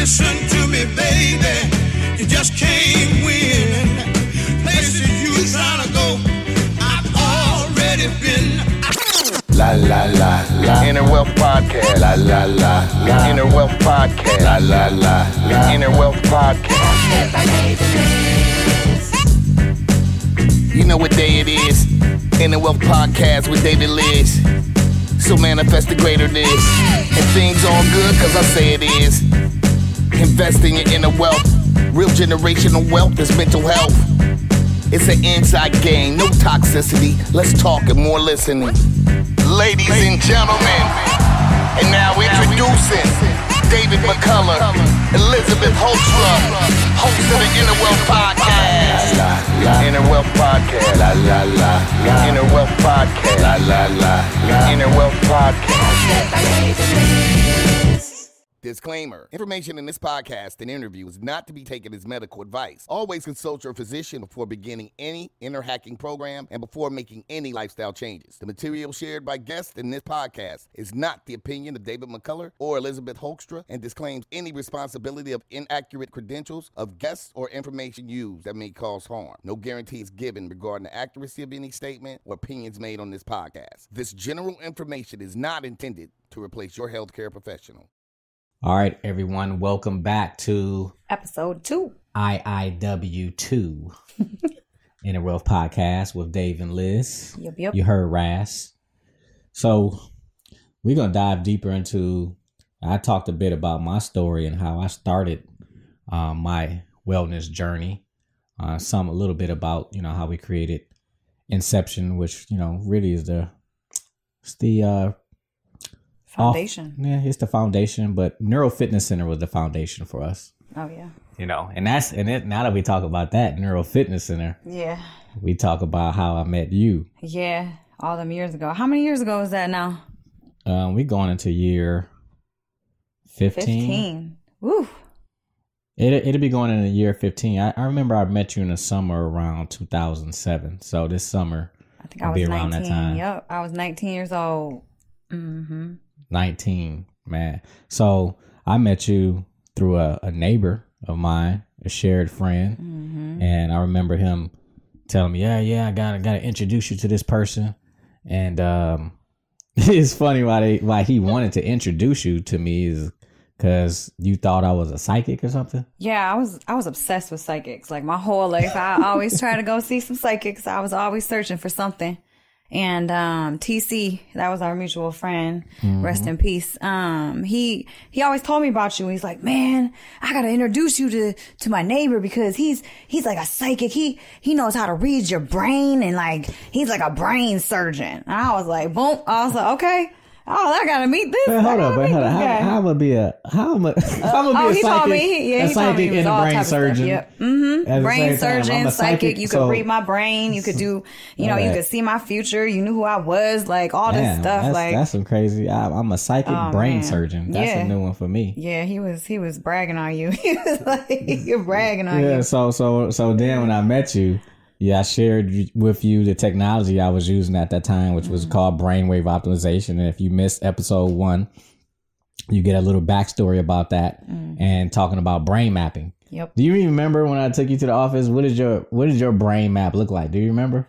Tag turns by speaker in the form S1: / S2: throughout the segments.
S1: Listen to me, baby. You just can't win. Places you trying to go, I've already been.
S2: La la la la. Inner Wealth Podcast. La la la la. Inner Wealth Podcast. La la la la. Inner Wealth Podcast. You know what day it is? Inner Wealth Podcast with David Liz. So manifest the greater this. And things all good cause I say it is. Invest in your inner wealth. Real generational wealth is mental health. It's an inside game, no toxicity. Let's talk and more listening. Ladies and gentlemen, and now introducing David McCullough, Elizabeth Hoekstra, host of the Inner Wealth Podcast. Inner Wealth Podcast. La la la. Inner Wealth Podcast. La la la. Inner Wealth Podcast. Disclaimer Information in this podcast and interview is not to be taken as medical advice. Always consult your physician before beginning any inner hacking program and before making any lifestyle changes. The material shared by guests in this podcast is not the opinion of David McCullough or Elizabeth Hoekstra and disclaims any responsibility of inaccurate credentials of guests or information used that may cause harm. No guarantee is given regarding the accuracy of any statement or opinions made on this podcast. This general information is not intended to replace your healthcare professional.
S3: All right, everyone, welcome back to
S4: episode two.
S3: IIW two Inner Wealth Podcast with Dave and Liz.
S4: Yep, yep.
S3: You heard Ras. So we're gonna dive deeper into. I talked a bit about my story and how I started um, my wellness journey. Uh, some a little bit about you know how we created Inception, which you know really is the it's the uh,
S4: Foundation.
S3: Off, yeah, it's the foundation, but Neuro Fitness Center was the foundation for us.
S4: Oh yeah.
S3: You know, and that's and it. Now that we talk about that Neuro Fitness Center,
S4: yeah,
S3: we talk about how I met you.
S4: Yeah, all them years ago. How many years ago is that now?
S3: Um, we going into year fifteen.
S4: Fifteen. Woo.
S3: It it'll be going into the year fifteen. I, I remember I met you in the summer around two thousand seven. So this summer,
S4: I think I was nineteen. Yep, I was nineteen years old. Mm-hmm.
S3: 19, man. So I met you through a, a neighbor of mine, a shared friend, mm-hmm. and I remember him telling me, "Yeah, yeah, I gotta gotta introduce you to this person," and um, it's funny why they why he wanted to introduce you to me is because you thought I was a psychic or something.
S4: Yeah, I was I was obsessed with psychics. Like my whole life, I always try to go see some psychics. I was always searching for something and um, TC, that was our mutual friend, mm-hmm. rest in peace. Um, he he always told me about you. He's like, man, I gotta introduce you to to my neighbor because he's he's like a psychic. He he knows how to read your brain and like he's like a brain surgeon. And I was like, boom. I was like, okay. Oh, I gotta meet this. I
S3: hold up,
S4: meet
S3: hold up. How, how I'm gonna be a how am I, how am I
S4: Oh,
S3: be a
S4: he
S3: psychic,
S4: told me. Yeah,
S3: a
S4: he told me
S3: psychic
S4: he was
S3: and a brain surgeon?
S4: Yep.
S3: at
S4: hmm Brain surgeon,
S3: I'm
S4: psychic. You could
S3: so-
S4: read my brain. You could do. You know, you could see my future. You knew who I was. Like all this
S3: Damn,
S4: stuff.
S3: that's,
S4: like
S3: that's some crazy. I, I'm a psychic
S4: Oh,
S3: brain
S4: man.
S3: surgeon. That's
S4: Yeah.
S3: a new one for me.
S4: yeah, he was. He was bragging on you. He was like, you're bragging on
S3: Yeah.
S4: you.
S3: So so so then when I met you, yeah, I shared with you the technology I was using at that time, which
S4: Mm-hmm.
S3: was called brainwave optimization. And if you missed episode one, you get a little backstory about that
S4: Mm.
S3: and talking about brain mapping.
S4: Yep.
S3: Do you remember when I took you to the office? What did your what did your brain map look like? Do you remember?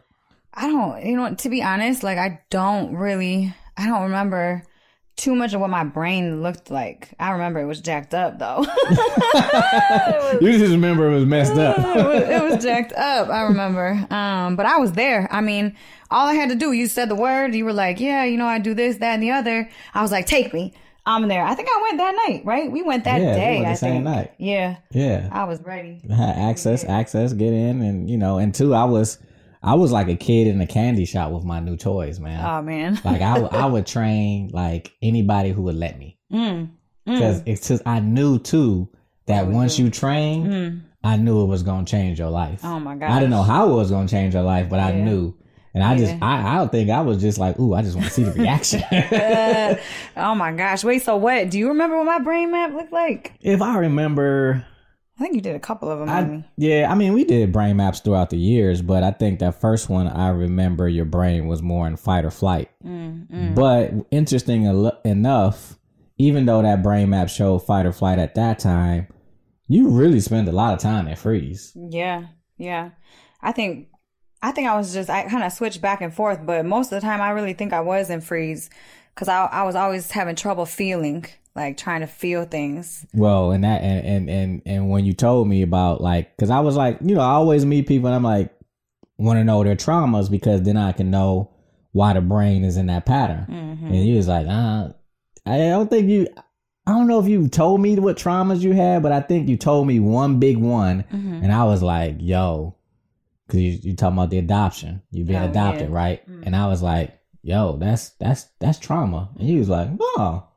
S4: I don't, you know, to be honest, like I don't really, I don't remember too much of what my brain looked like. I remember it was jacked up though.
S3: You just remember it was messed
S4: it,
S3: up.
S4: was, it was jacked up. I remember. Um, but I was there. I mean, all I had to do, you said the word, you were like, yeah, you know, I do this, that, and the other. I was like, take me. I'm there. I think I went that night, right? We went that
S3: Yeah, we
S4: day.
S3: went the
S4: I
S3: same
S4: think.
S3: night.
S4: Yeah,
S3: yeah.
S4: I was ready.
S3: access, access, get in, and you know, and two, I was, I was like a kid in a candy shop with my new toys, man.
S4: Oh man.
S3: like I, I would train like anybody who would let me,
S4: Mm.
S3: because it's just I knew too that once you train, I knew it was gonna change your life.
S4: Mm. Oh my god.
S3: I didn't know how it was gonna change your life, but I knew. And I just, I, I don't think I was just like, ooh, I just want to see the reaction.
S4: Oh my gosh. Wait. So what? Do you remember what my brain map looked like?
S3: if I remember,
S4: I think you did a couple of them.
S3: I, yeah, I mean, we did brain maps throughout the years, but I think that first one I remember your brain was more in fight or flight.
S4: Mm,
S3: But interesting el- enough, even though that brain map showed fight or flight at that time, you really spent a lot of time in freeze.
S4: Yeah, yeah. I think I think I was just I kind of switched back and forth, but most of the time I really think I was in freeze because I I was always having trouble feeling like trying to feel things.
S3: Well, and that and and and, and when you told me about like, because I was like, you know, I always meet people and I'm like, want to know their traumas because then I can know why the brain is in that pattern. Mm-hmm. And you was like, uh, I don't think you. I don't know if you told me what traumas you had, but I think you told me one big one, mm-hmm. and I was like, "Yo," because you you talking about the adoption, you being
S4: Oh,
S3: adopted,
S4: yeah.
S3: right? Mm. And I was like, "Yo, that's that's that's trauma," and he was like, "Oh."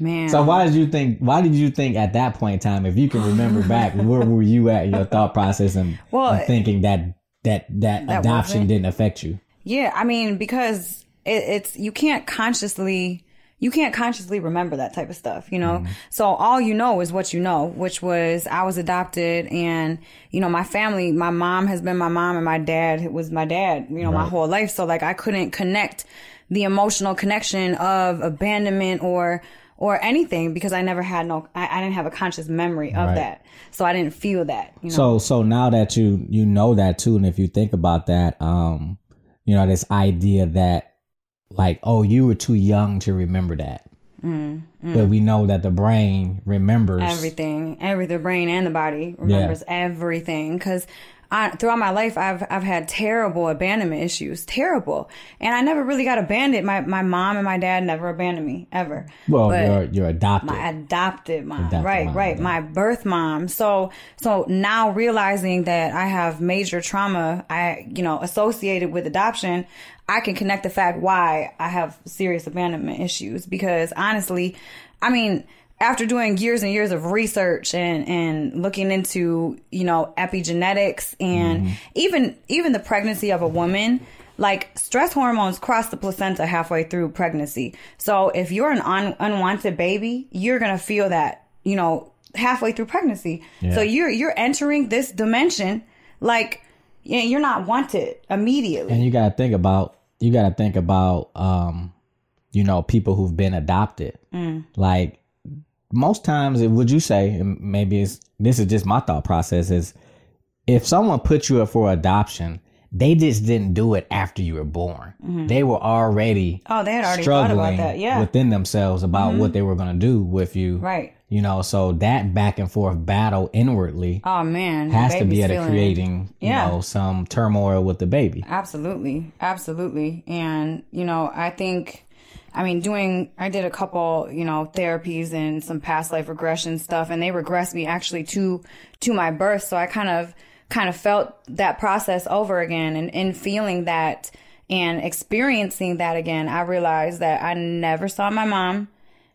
S4: Man,
S3: So why did you think? Why did you think at that point in time, if you can remember back, where were you at your thought process and,
S4: Well,
S3: and thinking that that that,
S4: that
S3: adoption
S4: wasn't-
S3: didn't affect you?
S4: Yeah, I mean because it, it's you can't consciously you can't consciously remember that type of stuff, you know. Mm-hmm. So all you know is what you know, which was I was adopted, and you know my family, my mom has been my mom, and my dad was my dad, you know, my whole life. So like I couldn't connect the emotional connection of abandonment or or anything because I never had no, I, I didn't have a conscious memory of
S3: Right.
S4: that, so I didn't feel that. You know?
S3: So so now that you you know that too, and if you think about that, um, you know this idea that like oh you were too young to remember that, but we know that the brain remembers
S4: everything, every the brain and the body remembers everything. Because I, throughout my life, I've I've had terrible abandonment issues, terrible, and I never really got abandoned. My my mom and my dad never abandoned me ever.
S3: Well,
S4: But-
S3: you're you're adopted.
S4: my adopted mom
S3: Adopted
S4: right
S3: mom,
S4: right
S3: yeah.
S4: my birth mom so so now realizing that i have major trauma i you know associated with adoption i can connect the fact why i have serious abandonment issues because honestly i mean after doing years and years of research and and looking into you know epigenetics and
S3: Mm-hmm.
S4: even even the pregnancy of a woman like stress hormones cross the placenta halfway through pregnancy. So if you're an un- unwanted baby, you're going to feel that, you know, halfway through pregnancy.
S3: Yeah.
S4: So you're you're entering this dimension like you know, you're not wanted immediately.
S3: and you got to think about you got to think about um you know people who've been adopted
S4: Mm.
S3: like most times would you say maybe it's this is just my thought process is if someone put you up for adoption they just didn't do it after you were born they were already
S4: Mm-hmm. Oh, they had already thought about
S3: struggling
S4: that. Yeah. Mm-hmm.
S3: within themselves about what they were going to do with you
S4: right.
S3: you know so that back and forth battle inwardly
S4: Oh man.
S3: has to be at a creating you
S4: Yeah.
S3: know some turmoil with the baby
S4: Absolutely. Absolutely. And, you know, I think, I mean, doing, I did a couple, you know, therapies and some past life regression stuff, and they regressed me actually to, to my birth. So I kind of, kind of felt that process over again and, and feeling that And experiencing that again, I realized that I never saw my mom.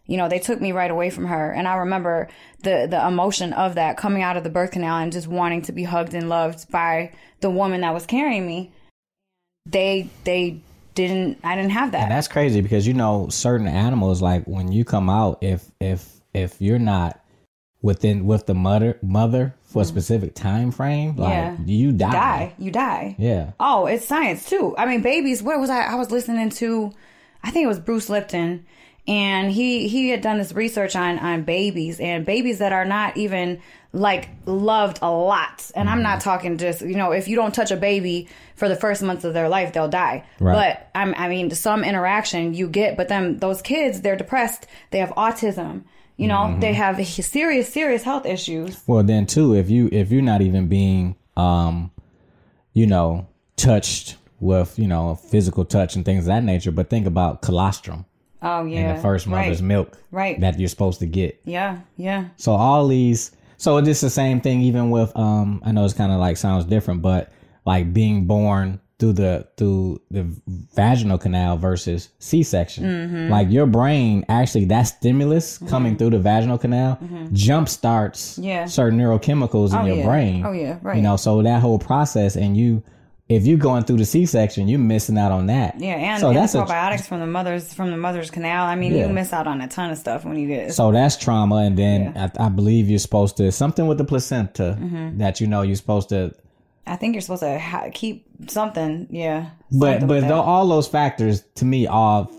S4: You know, they took me right away from her. And I remember the, the emotion of that coming out of the birth canal and just wanting to be hugged and loved by the woman that was carrying me. They, they didn't, I didn't have that.
S3: And that's crazy because you know certain animals like when you come out if if if you're not within with the mother mother for a mm-hmm. specific time frame like.
S4: Yeah.
S3: you die.
S4: die. You die.
S3: Yeah.
S4: Oh, it's science too. I mean, babies. Where was I? I was listening to, I think it was Bruce Lipton, and he he had done this research on on babies and babies that are not even like loved a lot. And I'm
S3: Mm-hmm.
S4: not talking just you know if you don't touch a baby for the first months of their life, they'll die.
S3: Right.
S4: But I'm, I mean, some interaction you get, but then those kids, they're depressed. They have autism. You know,
S3: Mm-hmm.
S4: they have serious, serious health issues.
S3: Well, then too, if you if you're not even being, um, you know, touched with you know physical touch and things of that nature, but think about colostrum
S4: Oh yeah,
S3: in the first mother's
S4: right.
S3: milk,
S4: Right.
S3: That you're supposed to get.
S4: Yeah, yeah.
S3: So all these, so it's the same thing. Even with, um, I know it's kind of like sounds different, but like being born through the through the vaginal canal versus C-section.
S4: Mm-hmm.
S3: Like your brain actually that stimulus coming through the vaginal canal jump starts
S4: Mm-hmm. Yeah.
S3: certain neurochemicals in
S4: Oh,
S3: your
S4: yeah.
S3: brain.
S4: Oh, yeah, right.
S3: You know, so that whole process, and you, if you're going through the C-section, you're missing out on that.
S4: Yeah, and,
S3: so
S4: and
S3: that's
S4: the
S3: a
S4: probiotics from the mother's from the mother's canal. I mean,
S3: Yeah.
S4: you miss out on a ton of stuff when you get.
S3: So that's trauma, and then I, I believe you're supposed to something with the placenta
S4: Mm-hmm.
S3: that you know you're supposed to.
S4: I think you're supposed to ha- keep something. Yeah,
S3: But
S4: something
S3: but
S4: that.
S3: all those factors to me all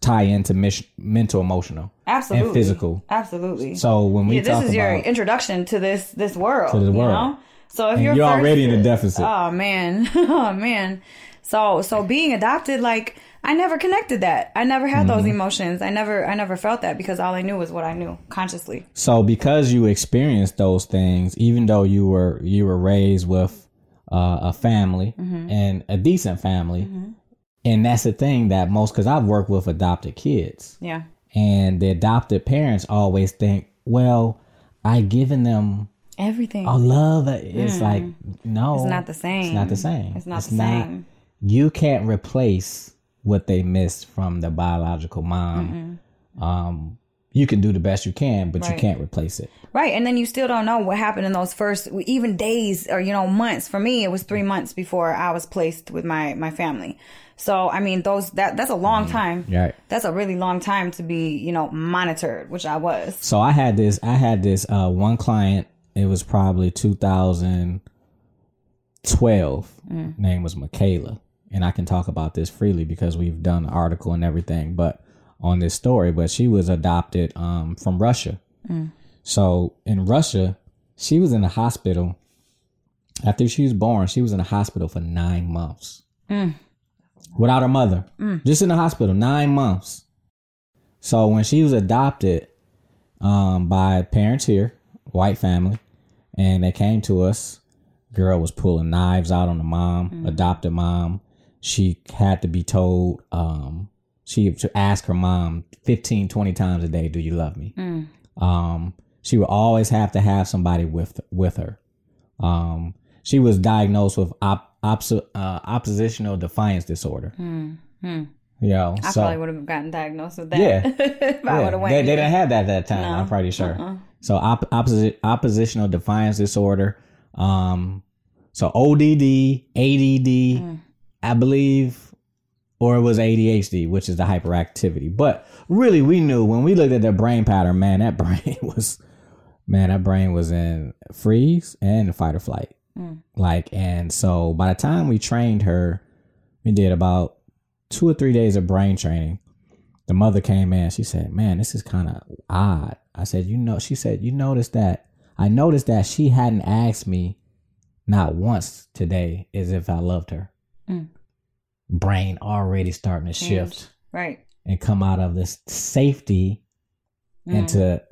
S3: tie into mis- mental, emotional,
S4: absolutely
S3: and physical.
S4: Absolutely.
S3: So when we
S4: yeah, this is your introduction to this this world.
S3: To the
S4: you know? So if
S3: And
S4: you're,
S3: you're
S4: first-
S3: already in a deficit.
S4: Oh man, oh man. So so being adopted, like I never connected that. I never had
S3: Mm-hmm.
S4: those emotions. I never I never felt that because all I knew was what I knew consciously.
S3: so because you experienced those things, even though you were you were raised with uh, a family
S4: Mm-hmm.
S3: and a decent family, and that's the thing that most because I've worked with adopted kids.
S4: Yeah.
S3: and the adopted parents always think, well, I given them
S4: Everything.
S3: a love. It's like no,
S4: Mm. It's not the same.
S3: It's not the same.
S4: It's not the same.
S3: You can't replace what they missed from the biological mom. Um, you can do the best you can, but you can't replace it.
S4: Right. And then you still don't know what happened in those first, even days or, you know, months. For me, it was three months before I was placed with my, my family. So, I mean, those, that, that's a long time.
S3: Right.
S4: That's a really long time to be, you know, monitored, which I was.
S3: So I had this. I had this uh, one client. It was probably 2012. Name was Michaela, and I can talk about this freely because we've done an article and everything. But on this story, but she was adopted um, from Russia. So in Russia, she was in the hospital. After she was born, she was in the hospital for nine months without her mother, just in the hospital nine months. So when she was adopted, um, by parents here, white family, and they came to us. Girl was pulling knives out on the mom, adopted mom. She had to be told, um, she to ask her mom 15, 20 times a day, "Do you love me?" Um, she would always have to have somebody with with her. Um, she was diagnosed with op, uh, oppositional defiance disorder. You know,
S4: I
S3: so
S4: probably would have gotten diagnosed with that.
S3: Yeah.
S4: if I went.
S3: they, they didn't have that at that time. I'm pretty sure. So op- opposi- oppositional defiance disorder. Um, so ODD, ADD, I believe, or it was ADHD, which is the hyperactivity. But really, we knew when we looked at their brain pattern, man, that brain was, man, that brain was in freeze and fight or flight. Like, and so by the time we trained her, we did about two or three days of brain training the mother came in. She said, "Man, this is kind of odd." I said, "You know," she said, "You noticed that? I noticed that she hadn't asked me not once today as if I loved her." Mm. Brain already starting to shift
S4: Right.
S3: and come out of this safety mm. into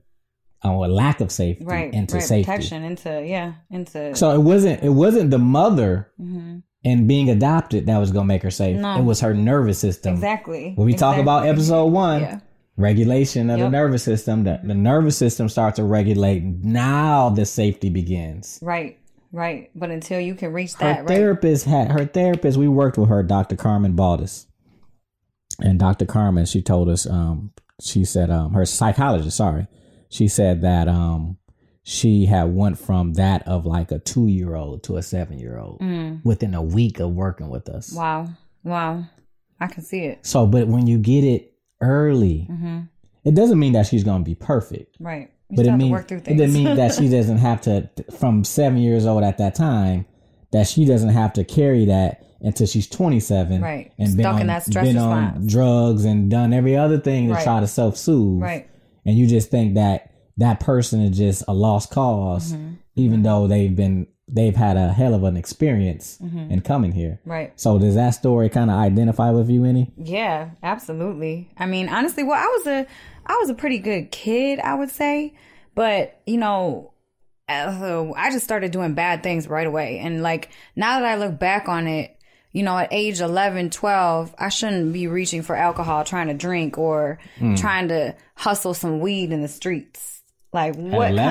S3: oh, or lack of safety
S4: Right.
S3: into
S4: right.
S3: safety.
S4: Protection into, yeah, into.
S3: So it wasn't it wasn't the mother mm-hmm. and being adopted that was gonna make her safe.
S4: No.
S3: It was her nervous system.
S4: exactly.
S3: When we talk about episode one,
S4: Yeah.
S3: Regulation of
S4: Yep.
S3: the nervous system, the, the nervous system starts to regulate. Now the safety begins.
S4: Right. Right. But until you can reach
S3: her
S4: that, right?
S3: therapist had her therapist. We worked with her, Dr. Carmen Baldus, and Dr. Carmen. She told us. Um, she said um, her psychologist. Sorry, she said that um, she had went from that of like a two year old to a seven year old within a week of working with us.
S4: Mm. Wow. Wow. I can see it.
S3: So, but when you get it early,
S4: Mm-hmm.
S3: it doesn't mean that she's going to be perfect.
S4: Right. You
S3: but it means it
S4: things.
S3: doesn't mean that she doesn't have to from seven years old at that time that she doesn't have to carry that until she's 27
S4: Right.
S3: and been
S4: Stuck
S3: on,
S4: in that stress
S3: been on drugs and done every other thing to
S4: Right.
S3: try to self-soothe
S4: Right.
S3: and you just think that that person is just a lost because
S4: Mm-hmm.
S3: even though they've been they've had a hell of an experience
S4: Mm-hmm.
S3: in coming here
S4: Right.
S3: so does that story kind of identify with you any
S4: Yeah, absolutely. I mean, honestly, well, I was a I was a pretty good kid, I would say, but you know, uh, I just started doing bad things right away. And like now that I look back on it, you know, at age 11, 12, I shouldn't be reaching for alcohol, trying to drink or trying to hustle some weed in the streets. Like what?
S3: At 11?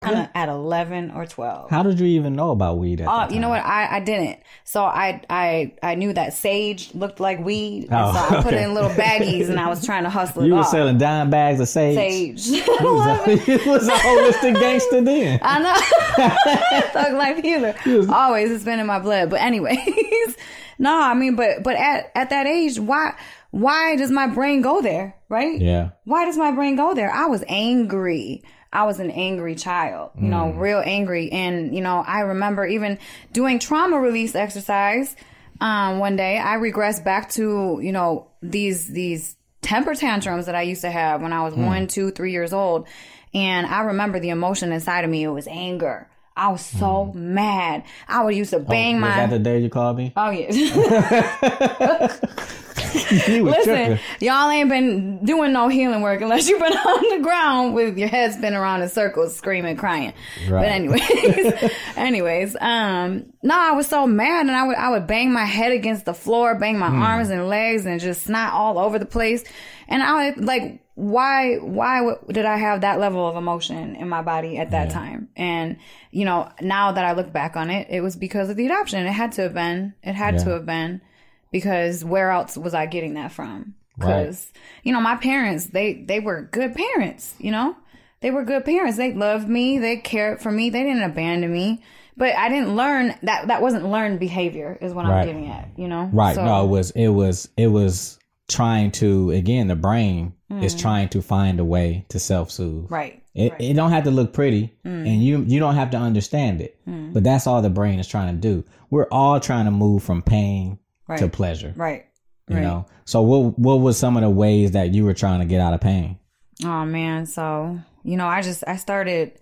S4: Kinda at 11 or 12.
S3: how did you even know about weed at
S4: Oh, you know what? I, I didn't. So I I I knew that sage looked like weed. and
S3: Oh,
S4: so I put it
S3: okay.
S4: in little baggies and I was trying to hustle
S3: you
S4: it
S3: were
S4: off.
S3: selling dime bags of sage
S4: sage.
S3: You was a, you was a holistic gangster then.
S4: I know. Thug life healer. Always it's been in my blood. But anyways, no, I mean, but but at at that age, why why does my brain go there? Right?
S3: Yeah.
S4: Why does my brain go there? I was angry. I was an angry child, you know, mm. real angry. And, you know, I remember even doing trauma release exercise. Um, one day I regressed back to, you know, these, these temper tantrums that I used to have when I was hmm. one, two, three years old. And I remember the emotion inside of me. It was anger. I was so hmm. mad. I would used to oh, bang
S3: Was
S4: my.
S3: that the day you called me?
S4: oh yeah. Listen,
S3: tripping.
S4: y'all ain't been doing no healing work unless you've been on the ground with your head spinning around in circles, screaming, crying.
S3: Right.
S4: But anyways, anyways, um, no, I was so mad, and I would I would bang my head against the floor, bang my arms and legs, and just snot all over the place. And I would like, why why w- did I have that level of emotion in my body at that time? And you know, now that I look back on it, it was because of the adoption. It had to have been. It had
S3: Yeah.
S4: to have been because where else was I getting that from?
S3: Right.
S4: Because you know my parents, they they were good parents. You know, they were good parents. They loved me. They cared for me. They didn't abandon me. But I didn't learn that. That wasn't learned behavior. Is what
S3: Right.
S4: I'm getting at. You know.
S3: Right.
S4: So-
S3: no, it was it was it was trying to again the brain is trying to find a way to self soothe.
S4: Mm. Right.
S3: It it don't have to look pretty and you you don't have to understand it.
S4: Mm.
S3: But that's all the brain is trying to do. We're all trying to move from pain to pleasure.
S4: Right.
S3: You
S4: Right.
S3: know. So what what was some of the ways that you were trying to get out of pain?
S4: Oh man, so you know, I just I started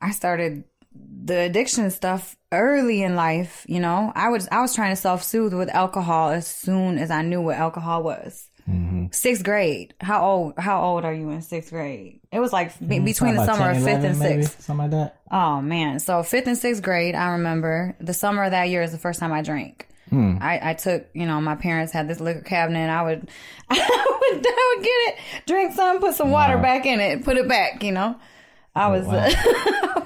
S4: I started the addiction stuff early in life, you know. I was I was trying to self-soothe with alcohol as soon as I knew what alcohol was.
S3: Mm-hmm.
S4: Sixth grade. How old how old are you in sixth grade? It was like be- between the summer
S3: 10,
S4: of fifth
S3: 11
S4: and sixth.
S3: Something like that.
S4: Oh man. So fifth and sixth grade, I remember the summer of that year is the first time I drank.
S3: Hmm.
S4: I, I took, you know, my parents had this liquor cabinet. And I would, I would, I would get it, drink some, put some water back in it, put it back. You know, I was.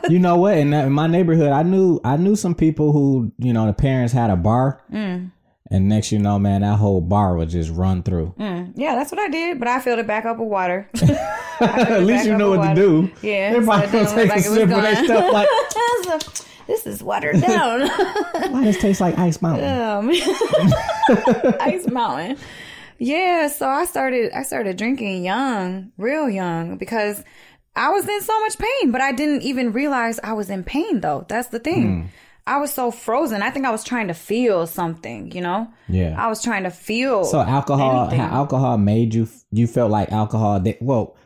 S3: you know what? In, that, in my neighborhood, I knew I knew some people who you know the parents had a bar,
S4: Mm.
S3: And next you know, man, that whole bar would just run through.
S4: yeah, that's what I did. But I filled it back up with water.
S3: At least you know what to do.
S4: Yeah,
S3: they
S4: so
S3: gonna take a
S4: like
S3: sip of that stuff like.
S4: so this is watered down.
S3: Why does taste like Ice Mountain?
S4: um, Ice Mountain. Yeah, so I started I started drinking young, real young, because I was in so much pain, but I didn't even realize I was in pain though. That's the thing. I was so frozen. I think I was trying to feel something, you know?
S3: Yeah.
S4: I was trying to feel
S3: So alcohol, alcohol made you? You felt like alcohol. Did, well,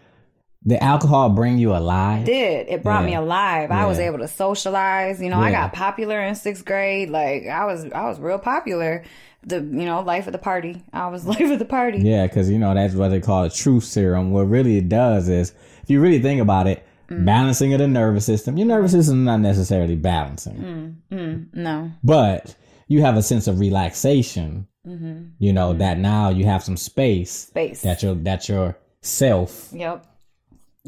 S3: did alcohol bring you alive?
S4: did. It brought me
S3: Yeah.
S4: alive. I was able to socialize. You know, I got popular in sixth grade. Like I was, I was real popular. The you know life of the party. I was life of the party.
S3: Yeah, because you know that's what they call a truth serum. What really it does is, if you really think about it,
S4: Mm.
S3: balancing of the nervous system. Your nervous system is not necessarily balancing,
S4: No,
S3: but you have a sense of relaxation. You know that now you have some space
S4: Mm-hmm. space.
S3: that your that your self
S4: Yep.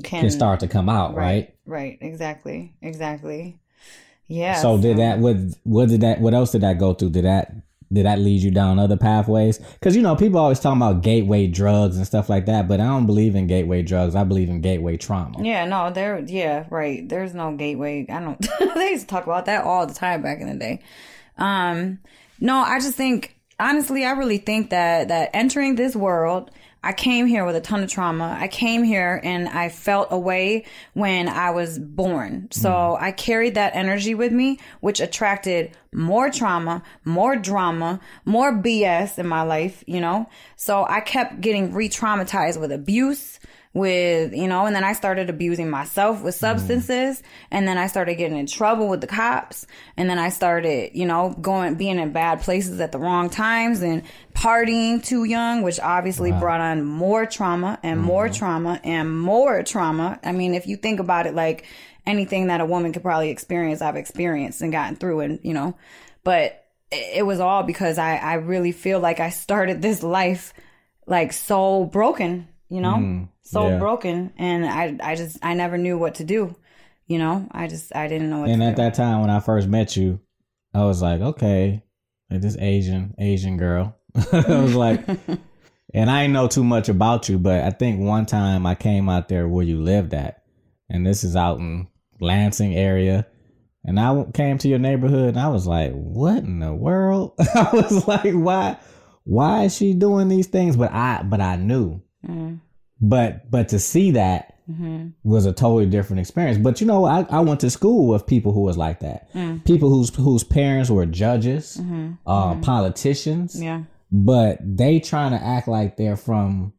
S3: can start to come out, right?
S4: Right. Exactly. Exactly. Yeah.
S3: So did that? What what did that? What else did that go through? Did that did that lead you down other pathways? Because you know people always talking about gateway drugs and stuff like that, but I don't believe in gateway drugs. I believe in gateway trauma.
S4: Yeah, no, there. Yeah, right. There's no gateway. I don't. they used to talk about that all the time back in the day. Um, no, I just think honestly, I really think that that entering this world, I came here with a ton of trauma. I came here and I felt away when I was born. So hmm. I carried that energy with me, which attracted more trauma, more drama, more BS in my life, you know? So I kept getting re traumatized with abuse, with, you know, and then I started abusing myself with mm-hmm. substances. And then I started getting in trouble with the cops. And then I started, you know, going, being in bad places at the wrong times and partying too young, which obviously brought on more trauma and more mm-hmm. trauma and more trauma. I mean, if you think about it, like anything that a woman could probably experience, I've experienced and gotten through and, you know, but it it was all because I, I really feel like I started this life like so broken, you know, mm, so
S3: yeah.
S4: broken. And I, I just, I never knew what to do. You know, I just, I didn't know what
S3: And at
S4: do.
S3: that time when I first met you, I was like, okay, like this Asian Asian girl. I was like, and I didn't know too much about you, but I think one time I came out there where you lived at, and this is out in Lansing area, and I came to your neighborhood, and I was like, what in the world? I was like, why, why is she doing these things? But I, but I knew, Mm-hmm. but but to see that mm-hmm. was a totally different experience. But you know, I, I went to school with people who was like that. Mm. People whose whose parents were judges, mm-hmm. uh, politicians,
S4: yeah.
S3: but they trying to act like they're from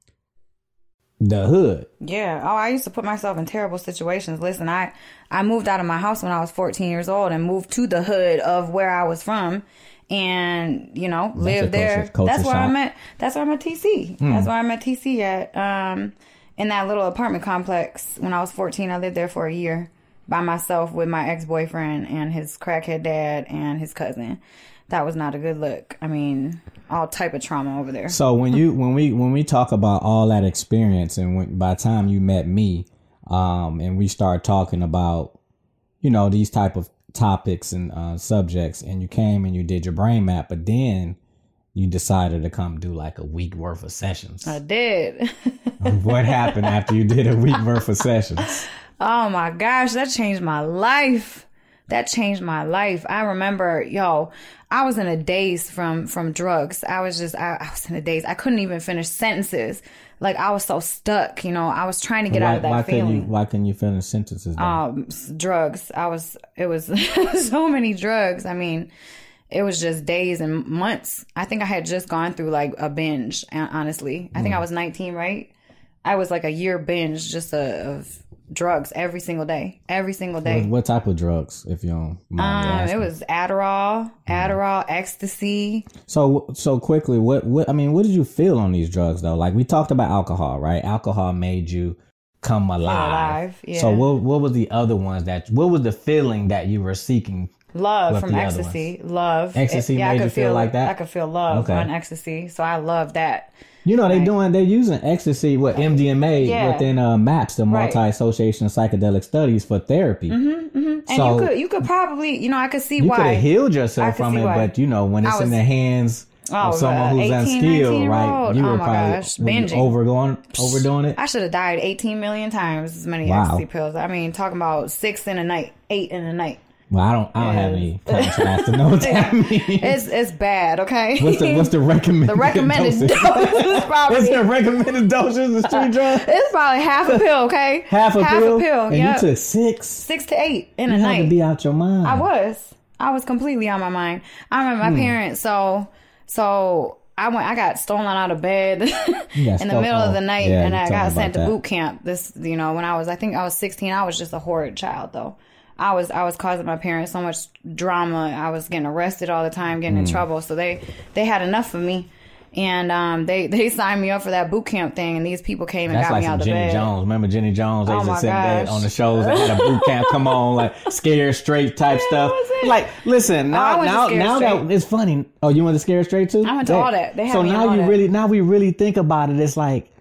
S3: the hood.
S4: Yeah. Oh, I used to put myself in terrible situations. Listen, I I moved out of my house when I was 14 years old and moved to the hood of where I was from, and you know
S3: your
S4: lived there.
S3: culture- culture
S4: that's where
S3: shock.
S4: I'm at. That's where I'm at TC. That's where I'm at TC at. Um, in that little apartment complex when I was 14, I lived there for a year by myself with my ex boyfriend and his crackhead dad and his cousin. That was not a good look. I mean, all type of trauma over there.
S3: So when you when we when we talk about all that experience, and when, by the time you met me, um, and we start talking about, you know, these type of topics and uh, subjects, and you came and you did your brain map, but then you decided to come do like a week worth of sessions.
S4: I did.
S3: what happened after you did a week worth of sessions?
S4: Oh my gosh, that changed my life. That changed my life. I remember, yo, I was in a daze from from drugs. I was just, I, I was in a daze. I couldn't even finish sentences. Like I was so stuck. You know, I was trying to get
S3: why
S4: out of that
S3: why couldn't you
S4: feeling.
S3: why couldn't you finish sentences? then?
S4: um, drugs. I was. It was so many drugs. I mean, it was just days and months. I think I had just gone through like a binge. Honestly, I think
S3: Mm.
S4: I was 19, right? I was like a year binge just a, of drugs every single day, every single day.
S3: what, what type of drugs, if you don't mind
S4: Um, it was Adderall, Adderall, ecstasy.
S3: So so quickly, what what I mean, what did you feel on these drugs though? Like we talked about alcohol, right? Alcohol made you come alive.
S4: alive, yeah.
S3: So what what was the other ones that what was the feeling that you were seeking?
S4: Love from ecstasy, love.
S3: Ecstasy
S4: yeah, I could
S3: you feel like that?
S4: I could feel love
S3: Okay.
S4: on ecstasy, so I love that.
S3: You know, they're doing they're using ecstasy with MDMA
S4: Yeah.
S3: within uh, MAPS, the
S4: Right.
S3: Multi Association of Psychedelic Studies for therapy.
S4: And
S3: So-
S4: you could you could probably you know I could see why.
S3: You could have healed yourself from it,
S4: why.
S3: but you know when it's
S4: I
S3: in the hands
S4: Oh,
S3: of someone who's
S4: 18,
S3: unskilled, right? You were
S4: Oh my
S3: probably
S4: gosh, binging.
S3: overdoing overdoing it.
S4: I should have died 18 million times as many
S3: Wow.
S4: ecstasy pills. I mean, talking about six in a night, eight in a night.
S3: Well, I don't. I don't have any contrast to know what that means.
S4: It's it's bad. Okay.
S3: What's the what's the recommended
S4: the recommended
S3: dosage?
S4: dose is probably
S3: What's the recommended dosage of street drug?
S4: it's probably half a pill. Okay.
S3: Half a
S4: half
S3: pill.
S4: a pill.
S3: And
S4: yeah.
S3: you took six.
S4: six to eight in
S3: You
S4: a
S3: had
S4: night.
S3: to be out your mind.
S4: I was. I was completely on my mind. I remember
S3: Hmm.
S4: my parents. So so I went. I got stolen out of bed in the middle of the night,
S3: yeah,
S4: and I got sent to
S3: that.
S4: boot camp. This, you know, when I was, I think I was 16. I was just a horrid child, though. I was, I was causing my parents so much drama. I was getting arrested all the time, getting in
S3: Hmm.
S4: trouble. So they, they had enough of me. And um, they they signed me up for that boot camp thing, and these people came and
S3: That's
S4: got
S3: like
S4: me out of
S3: Jenny
S4: bed.
S3: Jones. Remember Jenny Jones? They
S4: Oh
S3: used to sit on the shows that had a boot camp come on, like scared straight type stuff. Like, listen, now
S4: went to
S3: now now that it's funny. Oh, you went to scared straight too?
S4: I went to all that. They had
S3: so now
S4: all
S3: you
S4: that.
S3: really now we really think about it. It's like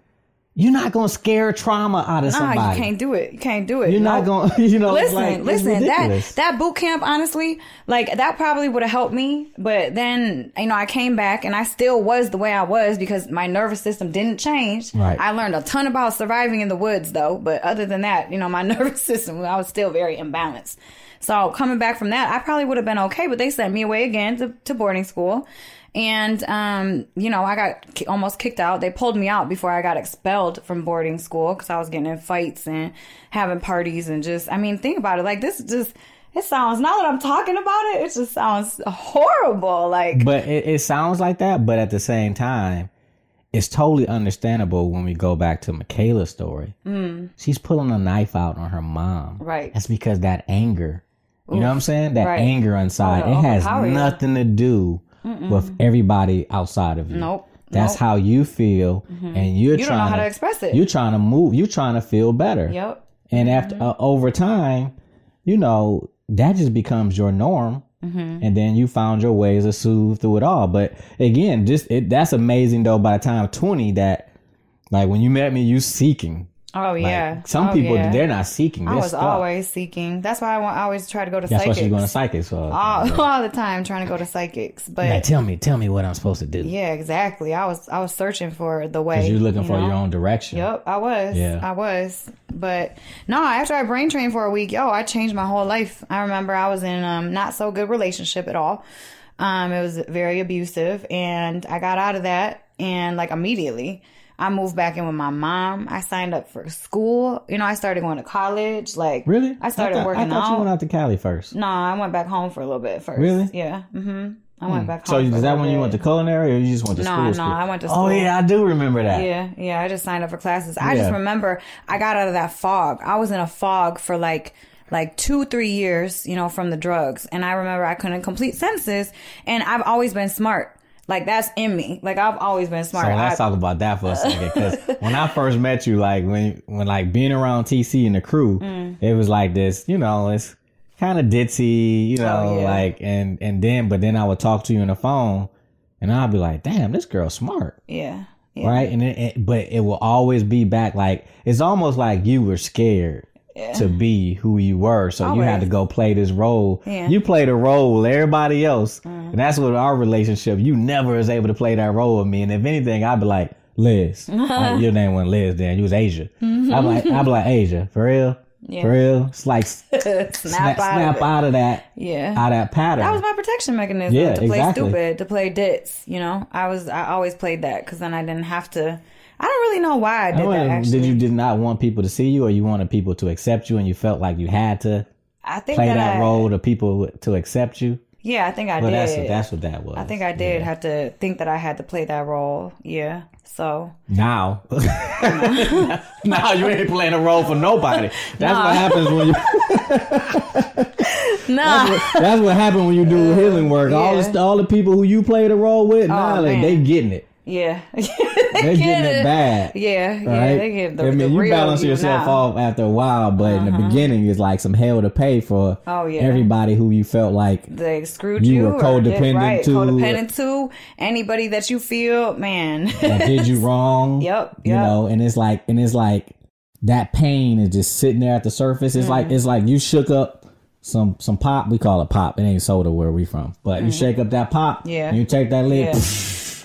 S3: you're not gonna scare trauma out of
S4: Nah,
S3: somebody.
S4: you can't do it. You can't do it.
S3: You're not gonna, you know.
S4: listen,
S3: like,
S4: listen. That that boot camp, honestly, like that probably would have helped me. But then, you know, I came back and I still was the way I was because my nervous system didn't change.
S3: Right.
S4: I learned a ton about surviving in the woods, though. But other than that, you know, my nervous system, I was still very imbalanced. So coming back from that, I probably would have been okay. But they sent me away again to, to boarding school. And, um, you know, I got almost kicked out. They pulled me out before I got expelled from boarding school because I was getting in fights and having parties and just, I mean, think about it. Like, this just, it sounds, now that I'm talking about it, it just sounds horrible. Like,
S3: But it, it sounds like that, but at the same time, it's totally understandable when we go back to Michaela's story. She's pulling a knife out on her mom.
S4: Mm. Right.
S3: That's because that anger, you know what I'm saying? That
S4: Right.
S3: anger inside,
S4: Oh,
S3: it has nothing to do with everybody outside of you.
S4: Nope.
S3: That's
S4: Nope. Mm-hmm.
S3: how you feel, and you're
S4: You don't
S3: trying
S4: know how
S3: to
S4: to express it.
S3: You're trying to move. You're trying to feel better.
S4: yep.
S3: And after
S4: Mm-hmm.
S3: uh, over time, you know that just becomes your norm,
S4: Mm-hmm.
S3: and then you found your ways to soothe through it all. But again, just it, that's amazing though. By the time twenty, that like when you met me, you seeking.
S4: Oh,
S3: Like,
S4: yeah.
S3: some
S4: Oh,
S3: people
S4: yeah.
S3: they're not seeking.
S4: I
S3: They're
S4: was
S3: stuck.
S4: always seeking. That's why I, want, I always try to go to
S3: That's why
S4: psychics.
S3: she's going to psychics. So
S4: all, all the time trying to go to psychics. But
S3: Like, tell me, tell me what I'm supposed to do.
S4: yeah, exactly. I was I was searching for the way.
S3: because you're looking for
S4: know?
S3: your own direction.
S4: Yep, I was.
S3: Yeah.
S4: I was. But no, after I brain trained for a week, yo, I changed my whole life. I remember I was in um not so good relationship at all. Um, it was very abusive and I got out of that and like immediately I moved back in with my mom. I signed up for school. You know, I started going to college. Like
S3: Really?
S4: I started
S3: thought,
S4: working
S3: I thought
S4: out.
S3: you went out to Cali first.
S4: no, I went back home for a little bit first.
S3: Really?
S4: Yeah. Mm-hmm. I went back
S3: So is that when you went to culinary, or you just went to
S4: No,
S3: school?
S4: no,
S3: school?
S4: I went to
S3: Oh yeah, I do remember that.
S4: Yeah, yeah. I just signed up for classes. I
S3: Yeah.
S4: just remember I got out of that fog. I was in a fog for like like two, three years, you know, from the drugs. And I remember I couldn't complete sentences. And I've always been smart. Like that's in me. Like I've always been smart.
S3: So let's
S4: I-
S3: talk about that for a second. Because when I first met you, like when when like being around TC and the crew,
S4: Mm.
S3: it was like this. You know, it's kind of ditzy. You know,
S4: Oh, yeah.
S3: like and and then but then I would talk to you on the phone, and I'd be like, "Damn, this girl's smart."
S4: yeah. Yeah.
S3: Right, and it, it, but it will always be back. Like it's almost like you were scared to be who you were, so you had to go play this role.
S4: Yeah.
S3: You played a role with everybody else, and that's what our relationship. You never was able to play that role with me, and if anything, I'd be like Liz. Like, your name wasn't Liz, then you was Asia.
S4: Mm-hmm.
S3: I'd be like, I'd be like Asia for real, for real. It's like snap,
S4: snap, out,
S3: snap
S4: of
S3: out of that,
S4: Yeah.
S3: out of that pattern.
S4: That was my protection mechanism
S3: Yeah,
S4: to play
S3: exactly.
S4: stupid, to play dits. You know, I was I always played that because then I didn't have to. I don't really know why I
S3: I
S4: did
S3: wonder,
S4: that. Actually,
S3: did you did not want people to see you, or you wanted people to accept you, and you felt like you had to
S4: I think
S3: play
S4: that,
S3: that
S4: I,
S3: role to people to accept you?
S4: Yeah, I think I
S3: But
S4: did.
S3: that's what, that's what that was.
S4: I think I did have to think that I had to play that role. Yeah. So
S3: Now, now you ain't playing a role for nobody. That's what happens when you.
S4: nah.
S3: That's what happened when you do healing work. All the all the people who you played a role with, oh, now like, they getting it.
S4: Yeah.
S3: they're getting it bad.
S4: Yeah. Yeah.
S3: Right?
S4: They get the,
S3: I mean,
S4: the
S3: you balance
S4: you
S3: yourself
S4: now. Uh-huh.
S3: off after a while, but in the beginning, it's like some hell to pay for
S4: Oh, yeah.
S3: everybody who you felt like
S4: They screwed
S3: You
S4: you.
S3: were
S4: or
S3: codependent
S4: right,
S3: to-
S4: Codependent to anybody that you feel, man.
S3: that did you wrong.
S4: Yep,
S3: You know, and it's like, and it's like that pain is just sitting there at the surface. It's
S4: Mm.
S3: like it's like you shook up some some pop. We call it pop. It ain't soda where we from, but you shake up that pop.
S4: Mm. Yeah.
S3: And you take that lid.
S4: Yeah.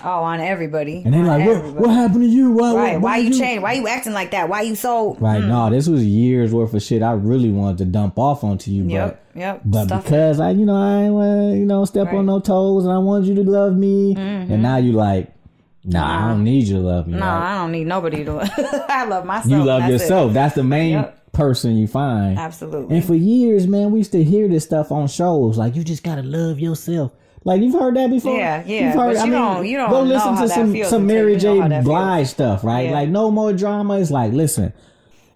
S4: Oh, on everybody.
S3: And they
S4: On
S3: like, what, what happened to you? Why,
S4: Right. Why you
S3: you
S4: change? Why you acting like that? Why you so
S3: Right, hmm. no, this was years worth of shit I really wanted to dump off onto you,
S4: Yep,
S3: but
S4: yep,
S3: but
S4: stuff it.
S3: because I, you know, I ain't want you know, step
S4: Right.
S3: on no toes, and I wanted you to love me, and mm-hmm. now you like, nah, I don't need you to love me.
S4: No,
S3: right?
S4: I don't need nobody to. I love myself.
S3: you love
S4: That's it.
S3: yourself. That's the main
S4: Yep.
S3: person you find.
S4: Absolutely.
S3: And for years, man, we used to hear this stuff on shows, like you just gotta love yourself. Like you've heard that before.
S4: Yeah, yeah,
S3: You've heard,
S4: but you don't- you don't
S3: go listen to some some Mary J. Blige stuff, right?
S4: Yeah.
S3: Like no more drama It's like, listen,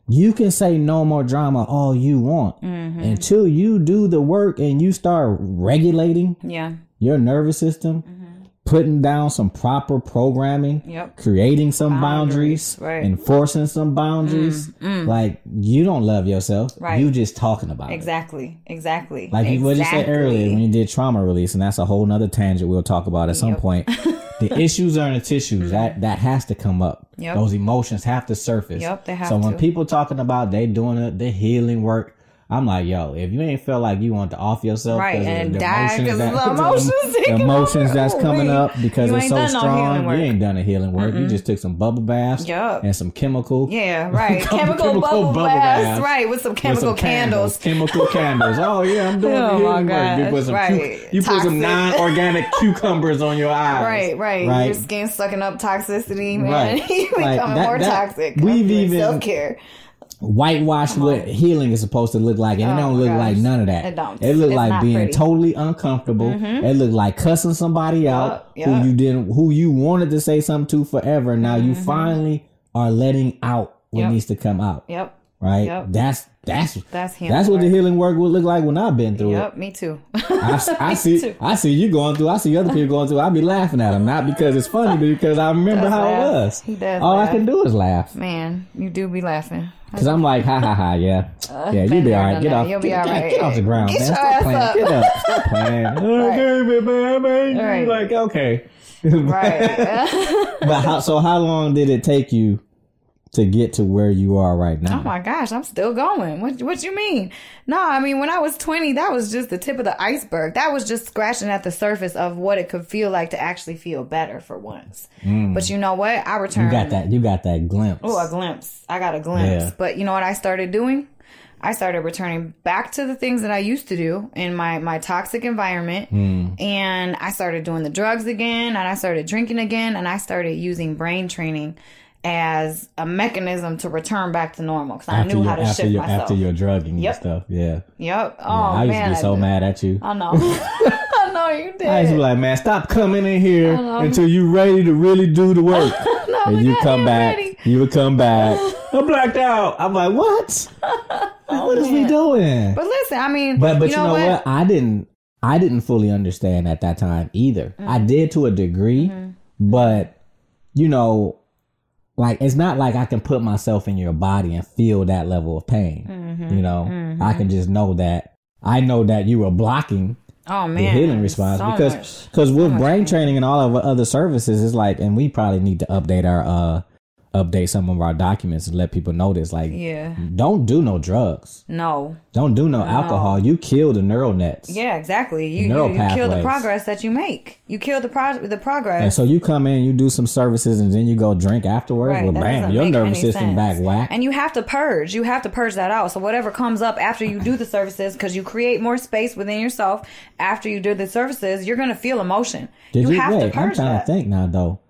S3: you can say no more drama all you want
S4: Mm-hmm.
S3: until you do the work and you start regulating
S4: yeah.
S3: your nervous system, putting down some proper programming.
S4: Yep.
S3: creating some boundaries,
S4: Boundaries, right. Mm,
S3: enforcing some boundaries. Like you don't love yourself.
S4: Right.
S3: You just talking about it.
S4: Exactly. Exactly.
S3: Like you what you said earlier when you did trauma release, and that's a whole nother tangent we'll talk about at some point. the issues are in the tissues. That that has to come up.
S4: Yep.
S3: Those emotions have to surface.
S4: Yep, they have
S3: so when people talking about they doing it, the healing work, I'm like, yo, if you ain't feel like you want to off yourself,
S4: Right, and
S3: the
S4: die
S3: emotions
S4: 'cause
S3: that-
S4: the emotions
S3: the emotions that's coming up because it's so
S4: done no
S3: strong. You ain't done a healing work. You just took some bubble baths
S4: Yup.
S3: and some chemical.
S4: Yeah, right.
S3: Chemical
S4: chemical, bubble,
S3: baths.
S4: baths, right? With some
S3: with
S4: chemical
S3: some
S4: candles.
S3: Chemical candles. Oh yeah, I'm doing
S4: Oh,
S3: the healing
S4: my
S3: work. You put some,
S4: right.
S3: cu- you put some non-organic cucumbers on your eyes.
S4: Right, right,
S3: Right.
S4: Your skin sucking up toxicity, man.
S3: Right.
S4: you becoming
S3: Like, that-
S4: more
S3: that-
S4: toxic.
S3: we've even-
S4: self care.
S3: Whitewash what healing is supposed to look like, and it
S4: Oh,
S3: don't look
S4: gosh.
S3: like none of that.
S4: It don't.
S3: It look
S4: It's
S3: like being
S4: pretty. Mm-hmm.
S3: totally uncomfortable. It look like cussing somebody out
S4: Yup,
S3: who you didn't, who you wanted to say something to forever. Now you finally are letting out what
S4: Mm-hmm. Yep.
S3: needs to come out.
S4: Yep.
S3: Right.
S4: Yep.
S3: That's that's
S4: That's
S3: That's what the healing work would look like when I've been through it.
S4: Yep. Me too.
S3: I, I see, I see you going through. I see other people going through. I be laughing at them, not because it's funny, but because I remember
S4: Does
S3: how
S4: laugh.
S3: it was.
S4: He does
S3: All
S4: laugh.
S3: I can do is laugh,
S4: man, you do be laughing.
S3: cause I'm like, ha ha ha, yeah, uh, yeah. You'll be all right. Get off,
S4: You'll be
S3: get,
S4: all
S3: get-
S4: right.
S3: get off the ground,
S4: Get
S3: man. Stop playing.
S4: up.
S3: Get up. Stop playing. Okay, man, man.
S4: Right.
S3: Like okay,
S4: Right.
S3: but how? So how long did it take you to get to where you are right now?
S4: Oh my gosh, I'm still going. What what you mean? No, I mean when I was 20, that was just the tip of the iceberg. That was just scratching at the surface of what it could feel like to actually feel better for once. But you know what? I returned.
S3: you got that. You got that glimpse.
S4: Oh, a glimpse. I got a glimpse.
S3: Yeah.
S4: But you know what I started doing? I started returning back to the things that I used to do in my, my toxic environment.
S3: Hmm.
S4: And I started doing the drugs again and I started drinking again and I started using brain training as a mechanism to return back to normal because I knew
S3: your,
S4: how to shift
S3: your
S4: myself.
S3: after your drugging
S4: Yep.
S3: and stuff. Yeah.
S4: Yep. Oh
S3: I used
S4: man.
S3: to be so mad at you.
S4: I know. I know you did.
S3: I used to be like, man, stop coming in here until you're ready to really do the work. and you come back.
S4: ready.
S3: You would come back. I'm blacked out. I'm like, what? Like, what is we doing?
S4: but listen, I mean,
S3: But but
S4: you know, what?
S3: I didn't I didn't fully understand at that time either.
S4: Mm-hmm.
S3: I did to a degree, but you know, like it's not like I can put myself in your body and feel that level of pain.
S4: Mm-hmm.
S3: You know, I can just know that I know that you were blocking
S4: Oh
S3: the healing response
S4: so
S3: because because with brain training and all of our other services it's like and we probably need to update our uh update some of our documents and let people know this like
S4: Yeah.
S3: don't do no drugs
S4: No.
S3: don't do no alcohol you kill the neural nets
S4: Yeah, exactly. You, you, you kill the progress that you make. You kill the pro- the progress.
S3: and so you come in you do some services and then you go drink afterwards
S4: Right,
S3: well bam your nervous system
S4: sense.
S3: back whack
S4: And you have to purge. You have to purge that out. So whatever comes up after you do the services, because you create more space within yourself after you do the services, you're gonna feel emotion.
S3: Did
S4: you,
S3: you,
S4: have
S3: wait,
S4: to
S3: I'm trying
S4: that.
S3: to think now though.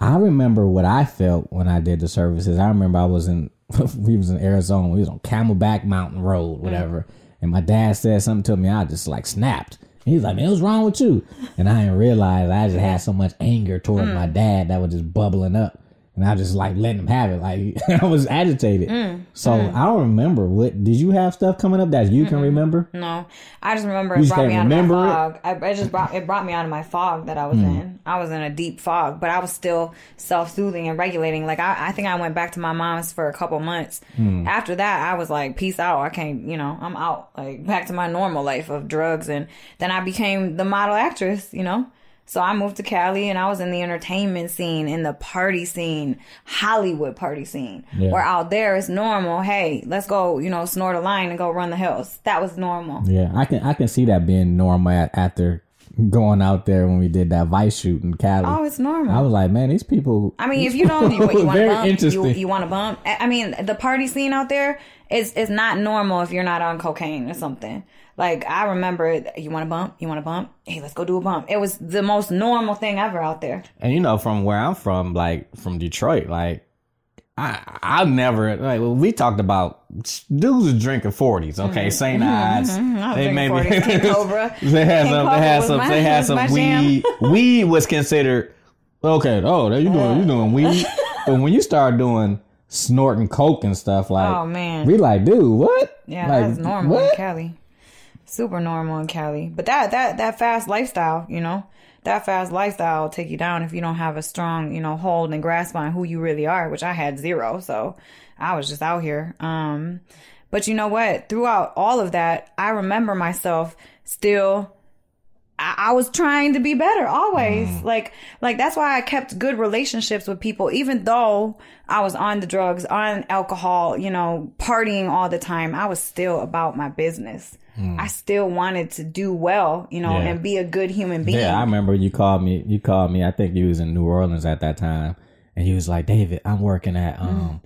S3: I remember what I felt when I did the services. I remember I was in we was in Arizona. We was on Camelback Mountain Road, mm. whatever. And my dad said something to me. I just like snapped. He was like, "Man, what's wrong with you?" And I didn't realize I just had so much anger toward mm. my dad that was just bubbling up. And I just like letting him have it. Like I was agitated. so I don't remember what did you have stuff coming up that you can remember?
S4: No, I just remember it
S3: just
S4: brought me out of my
S3: it?
S4: fog. I, it just brought it brought me out of my fog that I was
S3: Hmm.
S4: in. I was in a deep fog, but I was still self soothing and regulating. Like I, I think I went back to my mom's for a couple months.
S3: Hmm.
S4: After that, I was like, peace out. I can't, you know, I'm out. Like back to my normal life of drugs, and then I became the model actress. You know. So I moved to Cali and I was in the entertainment scene, in the party scene, Hollywood party scene.
S3: Yeah.
S4: Where out there it's normal. Hey, let's go, you know, snort a line and go run the hills. That was normal.
S3: Yeah, I can I can see that being normal a- after going out there when we did that vice shoot in Cali.
S4: Oh, it's normal.
S3: I was like, man, these people.
S4: I mean, if you don't, you, you want to bump, you,
S3: interesting.
S4: you want to bump. I I mean, the party scene out there is is not normal if you're not on cocaine or something. Like I remember, you want to bump, you want to bump. Hey, let's go do a bump. It was the most normal thing ever out there.
S3: And you know, from where I'm from, like from Detroit, like I I never like well, we talked about dudes are drinking forties, okay, Saint Ides.
S4: Mm-hmm. I was
S3: They
S4: drinking
S3: maybe
S4: 40s, King Cobra.
S3: they had
S4: King
S3: some they had some
S4: my-
S3: they had some weed. weed was considered okay. Oh, there you doing you doing weed, but when you start doing snorting coke and stuff like,
S4: Oh, man.
S3: we like, dude, what?
S4: Yeah,
S3: like,
S4: that's normal in? Cali. Super normal in Cali. But that that that fast lifestyle, you know, that fast lifestyle will take you down if you don't have a strong, you know, hold and grasp on who you really are, which I had zero. So I was just out here. Um but you know what? Throughout all of that, I remember myself still I, I was trying to be better always. Like, like that's why I kept good relationships with people, even though I was on the drugs, on alcohol, you know, partying all the time. I was still about my business. I still wanted to do well, you know,
S3: Yeah.
S4: and be a good human being.
S3: Yeah, I remember you called me. You called me. I think you was in New Orleans at that time, and you was like, "David, I'm working at um,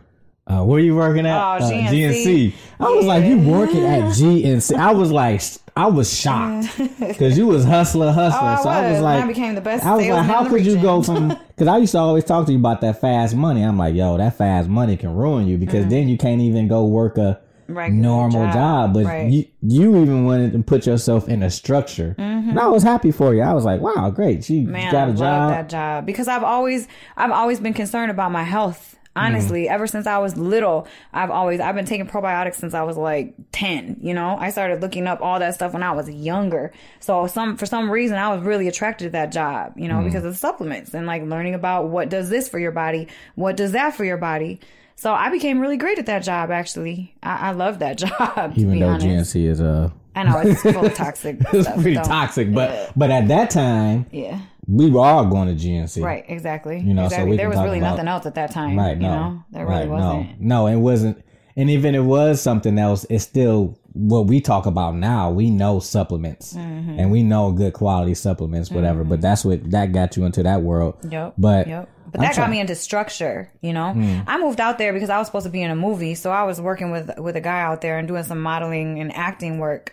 S3: uh, where you working at?
S4: Mm. Oh,
S3: uh,
S4: GNC.
S3: I was like, "You working at GNC?" I was like, I was shocked because you was hustler, hustler.
S4: Oh, I
S3: so I was
S4: was.
S3: like,
S4: I became the best
S3: I was like, how could you go from? Because I used to always talk to you about that fast money. I'm like, yo, that fast money can ruin you because then you can't even go work a
S4: Mm. Regular
S3: normal job.
S4: job,
S3: But
S4: right.
S3: you you even wanted to put yourself in a structure, and I was happy for you. I was like, wow, great, she
S4: Mm-hmm. Man,
S3: got
S4: I
S3: a
S4: love
S3: job.
S4: that job because I've always I've always been concerned about my health. Honestly, ever since I was little, I've always I've been taking probiotics since I was like 10, you know? I started looking up all that stuff when I was younger. So some for some reason I was really attracted to that job, you know, because of the supplements and like learning about what does this for your body, what does that for your body. So I became really great at that job actually. I, I love that job. to
S3: even though
S4: honest.
S3: GNC is uh,
S4: I know it's full of toxic
S3: it's
S4: stuff.
S3: pretty toxic, but but at that time
S4: Yeah.
S3: we were all going to GNC,
S4: Right, exactly.
S3: You know, so
S4: exactly.
S3: we
S4: there was really
S3: about-
S4: nothing else at that time.
S3: Right,
S4: You
S3: no,
S4: know, there really
S3: right,
S4: wasn't.
S3: No, no, it wasn't. And even if it was something else, it still what we talk about now. We know supplements,
S4: Mm-hmm.
S3: and we know good quality supplements, whatever. But that's what that got you into that world.
S4: Yep.
S3: But
S4: Yep. But that got me into structure, you know.
S3: Hmm.
S4: I moved out there because I was supposed to be in a movie, so I was working with with a guy out there and doing some modeling and acting work.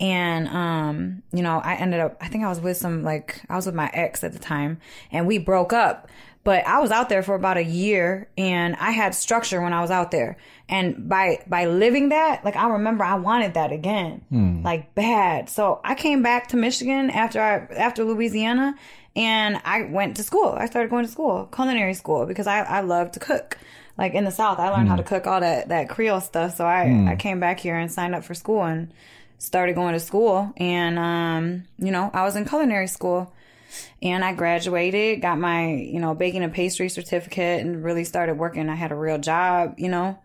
S4: And um, you know, I ended up I think I was with some like I was with my ex at the time and we broke up. But I was out there for about a year and I had structure when I was out there. And by by living that, like I remember I wanted that again. Hmm. Like bad. So I came back to Michigan after I after Louisiana and I went to school. I started going to school, culinary school, because I, I love to cook. Like in the South, I learned how to hmm. cook all that, that Creole stuff. So I, hmm. I came back here and signed up for school and started going to school. And, um, you know, I was in culinary school and I graduated, got my, you know, baking and pastry certificate and really started working. I had a real job, you know.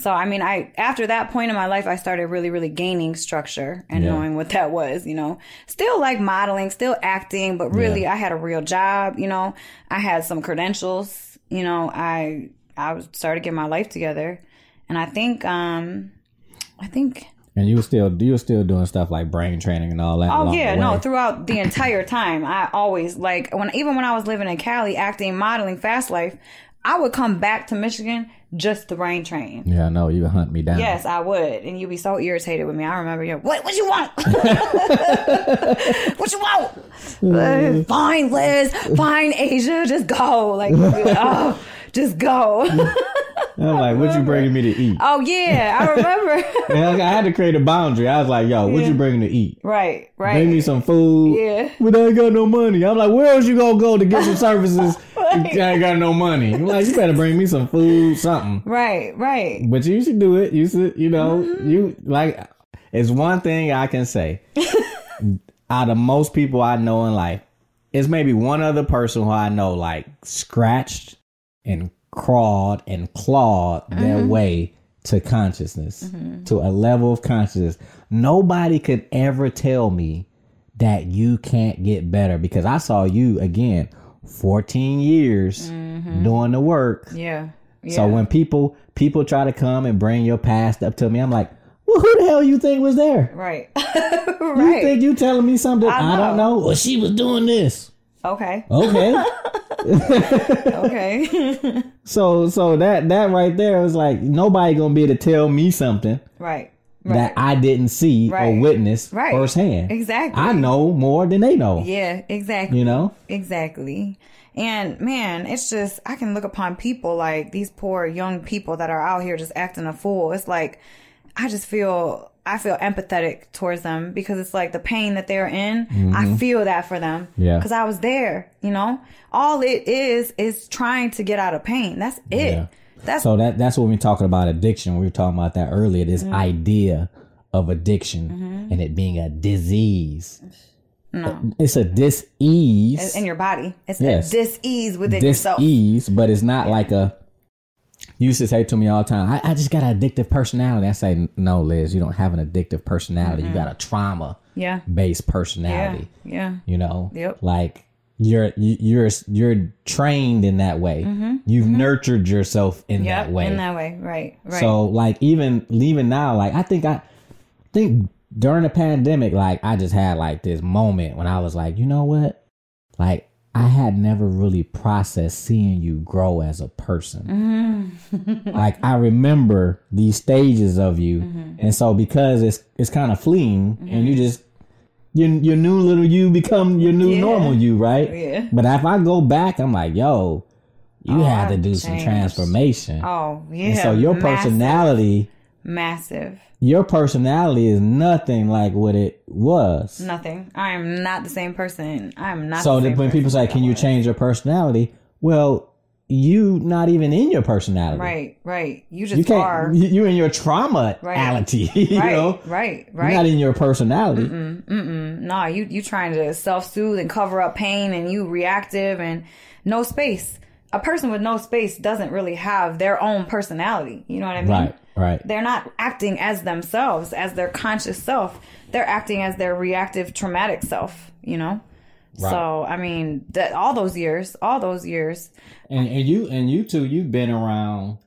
S4: So I mean, I after that point in my life, I started really, really gaining structure and
S3: Yeah.
S4: knowing what that was. You know, still like modeling, still acting, but really, I had a real job. You know, I had some credentials. You know, I I started getting my life together, and I think, um, I think
S3: and you were still you were still doing stuff like brain training and all that.
S4: Oh yeah, no, throughout the entire time, I always like when even when I was living in Cali, acting, modeling, fast life, I would come back to Michigan just the brain train.
S3: yeah, I know you would hunt me down.
S4: Yes, I would, and you'd be so irritated with me. I remember you. What? What you want? what you want? Uh, fine, Liz. Fine, Asia. Just go. Like, oh, just go.
S3: I'm like, what you bringing me to eat?
S4: oh yeah, I remember.
S3: And I had to create a boundary. I was like, yo, what you bringing to eat?
S4: right, right.
S3: Bring me some food.
S4: Yeah.
S3: But I ain't got no money. I'm like, where else you gonna go to get some services? if I ain't got no money. I'm like, you better bring me some food, something.
S4: right, right.
S3: But you should do it. You should, you know,
S4: Mm-hmm.
S3: you like. It's one thing I can say. Out of most people I know in life, it's maybe one other person who I know like scratched and crawled and clawed their
S4: Mm-hmm.
S3: way to consciousness, to a level of consciousness. Nobody could ever tell me that you can't get better because I saw you again, 14 years doing the work.
S4: Yeah. Mm-hmm. yeah.
S3: So when people people try to come and bring your past up to me, I'm like, Well, who the hell you think was there?
S4: Right. right.
S3: You think you telling me something I,
S4: I
S3: don't
S4: know.
S3: know? Well, she was doing this.
S4: okay.
S3: Okay.
S4: Okay.
S3: so so that that right there was like nobody gonna be able to tell me something
S4: right.
S3: That I didn't see or witness
S4: Right.
S3: firsthand.
S4: Exactly.
S3: I know more than they know.
S4: Yeah, exactly.
S3: You know?
S4: Exactly. And man, it's just, I can look upon people like these poor young people that are out here just acting a fool. It's like, I just feel, I feel empathetic towards them because it's like the pain that they're in. I feel that for them.
S3: Mm-hmm. Yeah.
S4: Because I was there, you know? All it is, is trying to get out of pain. That's it.
S3: Yeah.
S4: That's
S3: So that that's when we're talking about addiction. We were talking about that earlier. This
S4: Mm-hmm.
S3: idea of addiction and it being a disease. No. It's a dis-ease.
S4: in your body. It's
S3: Yes.
S4: a dis-ease within yourself.
S3: dis-ease, but it's not like a. You used to say to me all the time, I, I just got an addictive personality. I say, no, Liz, you don't have an addictive personality. You got a trauma
S4: Yeah.
S3: based
S4: Yeah.
S3: personality.
S4: Yeah.
S3: You know,
S4: Yep.
S3: like you're you- you're you're trained in that way. Mm-hmm. You've mm-hmm. nurtured yourself in
S4: Mm-hmm. Yep.
S3: that way.
S4: In that way. Right. Right.
S3: So like even leaving now, like I think I think during the pandemic, like I just had like this moment when I was like, you know what? Like I had never really processed seeing you grow as a person. Mm-hmm. like I remember these stages of you. And so because it's it's kind of fleeting and you just your your new little you become your new
S4: Yeah.
S3: normal you, right?
S4: Yeah.
S3: But if I go back, I'm like, yo, you
S4: Oh,
S3: had to do some
S4: changed.
S3: transformation.
S4: oh, yeah.
S3: And so your
S4: massive,
S3: personality,
S4: Massive.
S3: your personality is nothing like what it was.
S4: Nothing. I am not the same person. I am not.
S3: so
S4: the same
S3: when people say, "Can you change your personality?" Well, you not even in your personality.
S4: Right, right. You just
S3: You can't.
S4: are.
S3: you- You're in your trauma-ality. You
S4: right,
S3: know,
S4: right,
S3: you're not in your personality.
S4: No, you you trying to self soothe and cover up pain, and you reactive and no space. A person with no space doesn't really have their own personality. You know what I mean?
S3: Right, right.
S4: They're not acting as themselves, as their conscious self. They're acting as their reactive, traumatic self. You know.
S3: Right.
S4: So I mean, that all those years, all those years,
S3: And and you and you too, you've been around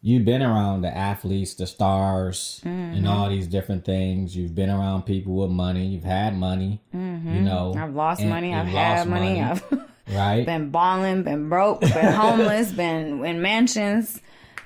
S3: you've been around the athletes, the stars,
S4: Mm-hmm.
S3: and all these different things. You've been around people with money, you've had money, you know.
S4: Mm-hmm. I've lost
S3: and-
S4: money, I've
S3: lost
S4: had money, I've
S3: right?
S4: been balling, been broke, been homeless, been in mansions.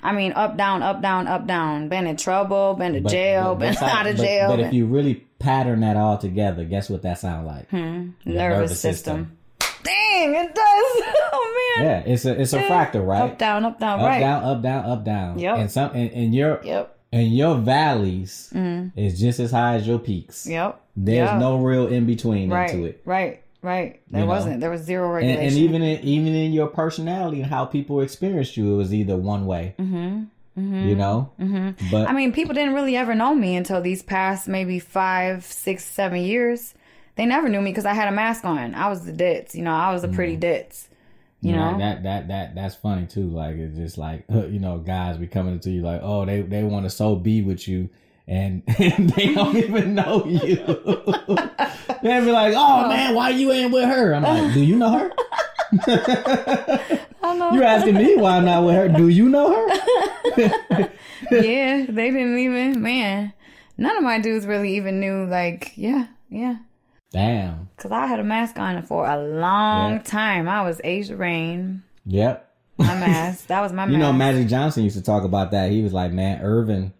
S4: I mean, up, down, up, down, up, down. Been in trouble, been to
S3: But-
S4: jail,
S3: but
S4: been out of jail.
S3: But, if you really pattern that all together, guess what that sounds like? Your
S4: nervous, system. Dang, it does. Oh man.
S3: Yeah, it's a it's a fractal, right?
S4: Up, down, up, down,
S3: up,
S4: right.
S3: down, up, down, up, down.
S4: Yep.
S3: And some and, and your
S4: Yep.
S3: and your valleys is just as high as your peaks.
S4: Yep.
S3: There's
S4: Yeah.
S3: no real in between
S4: right,
S3: into it.
S4: right, right. There
S3: You
S4: wasn't. There was zero
S3: And, and even in, even in your personality and how people experienced you, it was either one way. Mm-hmm. You know. Mm-hmm. But
S4: I mean, people didn't really ever know me until these past maybe five, six, seven years. They never knew me because I had a mask on. I was the ditz, you know. I was a pretty ditz, you
S3: know,
S4: know.
S3: that that that that's funny too. Like it's just like you know, guys be coming to you like, oh, they they want to so be with you, and, and they don't even know you. They'd be like, oh man, why you ain't with her? I'm like, do you know her? You're asking me why I'm not with her. Do you know her?
S4: yeah, they didn't even. Man, none of my dudes really even knew. Like, yeah, yeah.
S3: Damn.
S4: Because I had a mask on for a long time. I was Asia Rain.
S3: Yep.
S4: My mask. That was my
S3: You
S4: mask.
S3: know, Magic Johnson used to talk about that. He was like, man, Earvin,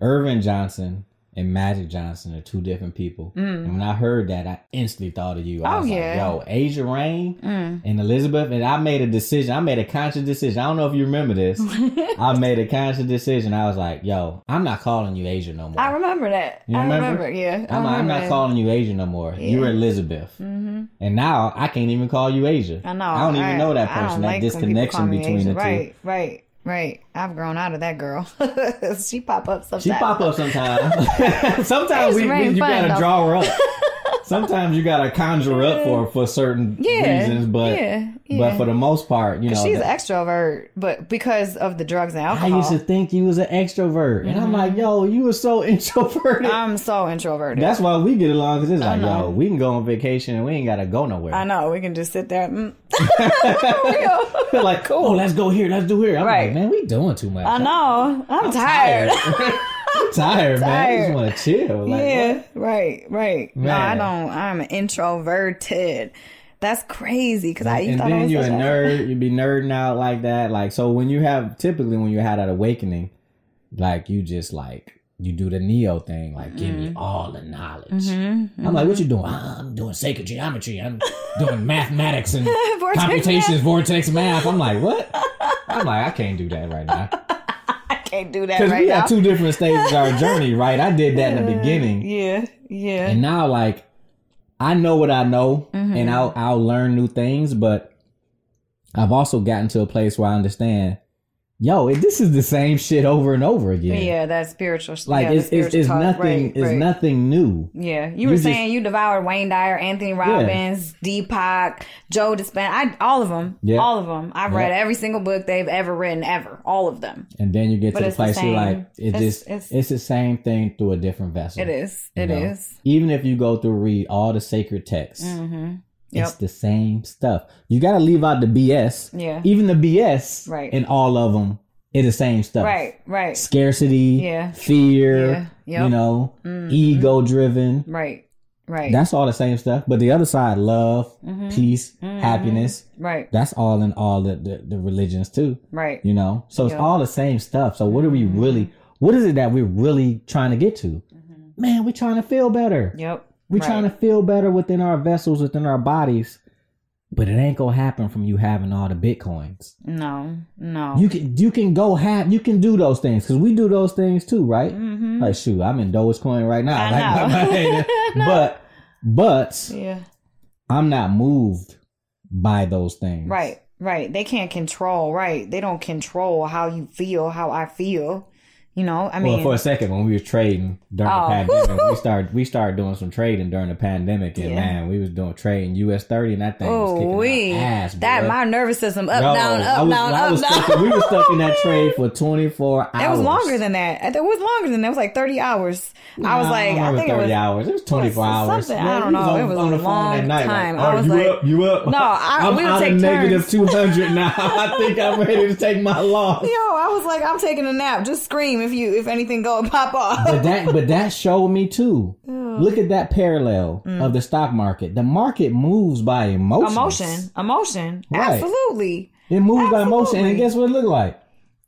S3: Earvin Johnson and Magic Johnson are two different people. And when I heard that, I instantly thought of you. I
S4: Mm. Oh,
S3: was
S4: yeah. Mm.
S3: like, yo, Asia Rain and Elizabeth. And I made a decision. I made a conscious decision. I don't know if you remember this. I made a conscious decision. I was like, yo, I'm not calling you Asia no more.
S4: I remember that.
S3: You
S4: I
S3: remember?
S4: remember. Yeah. I
S3: I'm, like, I'm
S4: remember
S3: not calling you Asia no more. You're Elizabeth. Mm-hmm. And now I can't even call you Asia.
S4: I know.
S3: I don't even know that person. that
S4: call
S3: disconnection between the two.
S4: Right, right, right. I've grown out of that girl. she pop up sometimes.
S3: She pop up sometimes. sometimes we, we you
S4: fun,
S3: gotta
S4: though.
S3: draw her up. sometimes you gotta conjure up for for certain
S4: Yeah,
S3: reasons, but
S4: yeah,
S3: but for the most part, you know,
S4: She's an extrovert, but because of the drugs and alcohol, I
S3: used to think you was an extrovert, and I'm like, yo, you were so introverted.
S4: I'm so introverted.
S3: That's why we get along because it's like, yo, we can go on vacation and we ain't gotta go nowhere.
S4: I know. We can just sit there. mm.
S3: like, cool. oh, let's go here, let's do here. I'm
S4: Right.
S3: like, man, we doing too much.
S4: I know. I'm, tired.
S3: tired, man. I just
S4: Tired. Man.
S3: I Just want to chill. Like,
S4: yeah,
S3: what?
S4: right, right. No, I don't. I'm introverted. That's crazy because I
S3: and then you're a nerd. You'd be nerding out like that. Like so, when you have typically when you had that awakening, like you just like you do the neo thing, like give
S4: Mm-hmm.
S3: me all the knowledge. I'm like, what you doing? "Ah, I'm doing sacred geometry. I'm doing mathematics and
S4: Vortex
S3: computations, vortex math. I'm like, what? I'm like, I can't do that right now.
S4: Can't do that
S3: Because
S4: right
S3: we
S4: now.
S3: had two different stages of our journey, right? I did that in the beginning.
S4: yeah, yeah.
S3: And now, like, I know what I know,
S4: Mm-hmm.
S3: and I'll I'll learn new things. But I've also gotten to a place where I understand, yo, it, this is the same shit over and over again.
S4: yeah, that spiritual. Stuff.
S3: Like
S4: yeah,
S3: it's it's,
S4: spiritual
S3: it's
S4: talk.
S3: nothing.
S4: Right,
S3: it's
S4: right.
S3: nothing new.
S4: Yeah, you,
S3: You
S4: were
S3: just-
S4: saying you devoured Wayne Dyer, Anthony Robbins, Deepak, Joe Dispenza. I all of them,
S3: Yeah.
S4: all of them. I've read every single book they've ever written, ever, all of them.
S3: And then you get
S4: But
S3: to the
S4: it's the
S3: place you're like, it
S4: It's-
S3: just
S4: it's-
S3: it's, the same thing through a different vessel.
S4: It is. It
S3: know?
S4: is.
S3: Even if you go through read all the sacred texts,
S4: Mm-hmm.
S3: It's the same stuff. You got to leave out the BS.
S4: Yeah.
S3: Even the BS,
S4: Right.
S3: In all of them, it's the same stuff.
S4: Right. Right.
S3: Scarcity,
S4: Yeah.
S3: fear,
S4: Yeah. Yep.
S3: you know,
S4: Mhm.
S3: ego driven.
S4: Right. Right.
S3: That's all the same stuff. But the other side, love,
S4: Mhm.
S3: peace,
S4: Mhm.
S3: happiness.
S4: Right.
S3: That's all in all the, the, the religions too.
S4: Right.
S3: You know? So it's all the same stuff. So what are we really what is it that we're really trying to get to? Man, we're trying to feel better.
S4: Yep.
S3: We're
S4: Mm-hmm. Right.
S3: trying to feel better within our vessels, within our bodies. But it ain't gonna happen from you having all the bitcoins.
S4: No. No.
S3: You can you can go have you can do those things because we do those things too, right?
S4: Mhm.
S3: Like shoot, I'm in Dogecoin right now.
S4: I
S3: Like,
S4: know.
S3: but but
S4: yeah.
S3: I'm not moved by those things.
S4: Right. Right. They can't control. Right. They don't control how you feel, how I feel. You know. I mean.
S3: well, for a second, when we were trading during
S4: Oh.
S3: the pandemic, we started we started doing some trading during the pandemic, and
S4: Yeah.
S3: man, we was doing trading US thirty, and that thing was
S4: Oh,
S3: kicking
S4: we
S3: ass.
S4: that my nervous system up
S3: Yo,
S4: down up
S3: was,
S4: down
S3: I
S4: up
S3: was
S4: down.
S3: stuck we were stuck in that trade for 24 hours.
S4: It was longer than that. It was longer than that. It was like thirty hours. I was like, I
S3: remember
S4: think it
S3: 30
S4: was
S3: hours. It was 24 hours.
S4: something.
S3: Man,
S4: I don't know.
S3: on-
S4: it was
S3: on
S4: a
S3: the phone
S4: long
S3: that night,
S4: time.
S3: like,
S4: I was
S3: you
S4: like,
S3: up? You up?
S4: No, I,
S3: I'm
S4: we
S3: out
S4: take
S3: of 200 now. I think I'm ready to take my loss.
S4: Yo, I was like, I'm taking a nap. Just scream if you if anything go pop off.
S3: but that but that showed me too. Look at that parallel of the stock market. The market moves by emotions.
S4: emotion, emotion,
S3: Right.
S4: absolutely.
S3: It moves by emotion, and guess what it look like?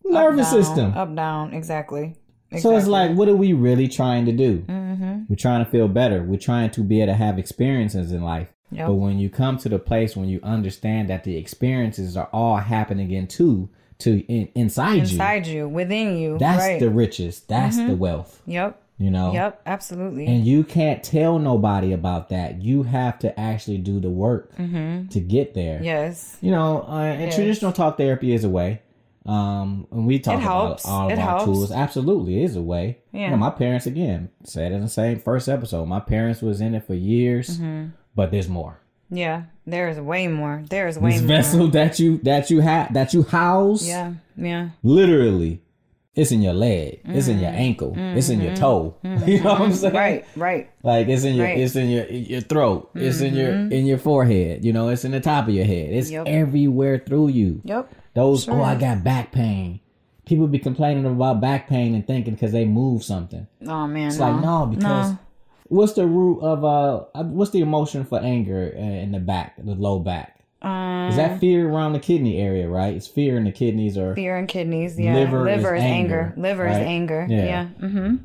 S3: Nervous
S4: Down,
S3: system.
S4: up down, exactly.
S3: So it's like, what are we really trying to do?
S4: Mm-hmm.
S3: We're trying to feel better. We're trying to be able to have experiences in life.
S4: Yep.
S3: But when you come to the place when you understand that the experiences are all happening into to in, inside, you.
S4: inside you, within you.
S3: you, that's
S4: right.
S3: the riches. That's the wealth.
S4: Yep.
S3: You know.
S4: Yep. Absolutely.
S3: And you can't tell nobody about that. You have to actually do the work
S4: mm-hmm.
S3: to get there.
S4: Yes.
S3: You know, uh, and
S4: Yes.
S3: traditional talk therapy is a way. Um, and we talk about all of
S4: It
S3: our
S4: helps.
S3: tools. Absolutely, it is a way.
S4: Yeah.
S3: You know, my parents again said in the same first episode. My parents was in it for years,
S4: Mm-hmm.
S3: but there's more.
S4: Yeah. There is way more. There is way
S3: This
S4: more.
S3: vessel that you that you have that you house,
S4: Yeah. Yeah.
S3: literally, it's in your leg, it's in your ankle, it's in your toe. You know what I'm saying?
S4: Mm-hmm. Right. Right.
S3: Like it's in your
S4: Right. Mm-hmm.
S3: it's in your your throat. It's in your in your forehead. You know, it's in the top of your head. It's
S4: Yep.
S3: everywhere through you.
S4: Yep.
S3: Those
S4: Sure
S3: oh I got back pain. People be complaining about back pain and thinking because they move something.
S4: Oh man.
S3: It's like no, because what's the root of uh what's the emotion for anger in the back, the low back?
S4: Um,
S3: Is that fear around the kidney area, right? It's fear in the kidneys or
S4: fear in kidneys? Yeah.
S3: Liver
S4: Liver,
S3: is
S4: is,
S3: anger,
S4: anger. Liver
S3: right?
S4: is anger.
S3: Yeah.
S4: Yeah. Mm-hmm.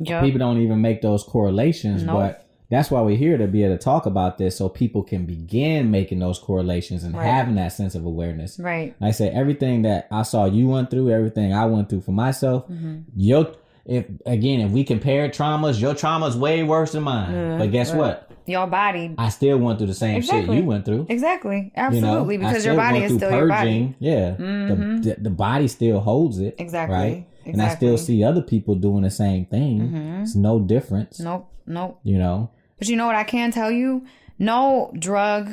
S4: Yep.
S3: people don't even make those correlations,
S4: Nope.
S3: but that's why we're here to be able to talk about this so people can begin making those correlations and
S4: Right.
S3: having that sense of awareness.
S4: Right.
S3: Like I say everything that I saw you went through, everything I went through for myself,
S4: Mm-hmm.
S3: your if again, if we compare traumas, your trauma's way worse than mine. but guess what?
S4: Your body.
S3: I still went through the same shit you went through.
S4: Exactly.
S3: You know,
S4: Absolutely. Because your body is still your body. Mm-hmm.
S3: Yeah, the, the the body still holds it.
S4: Exactly.
S3: Right. And I still see other people doing the same thing.
S4: Mm-hmm.
S3: It's no difference.
S4: Nope. Nope.
S3: You know.
S4: But you know what I can tell you? No drug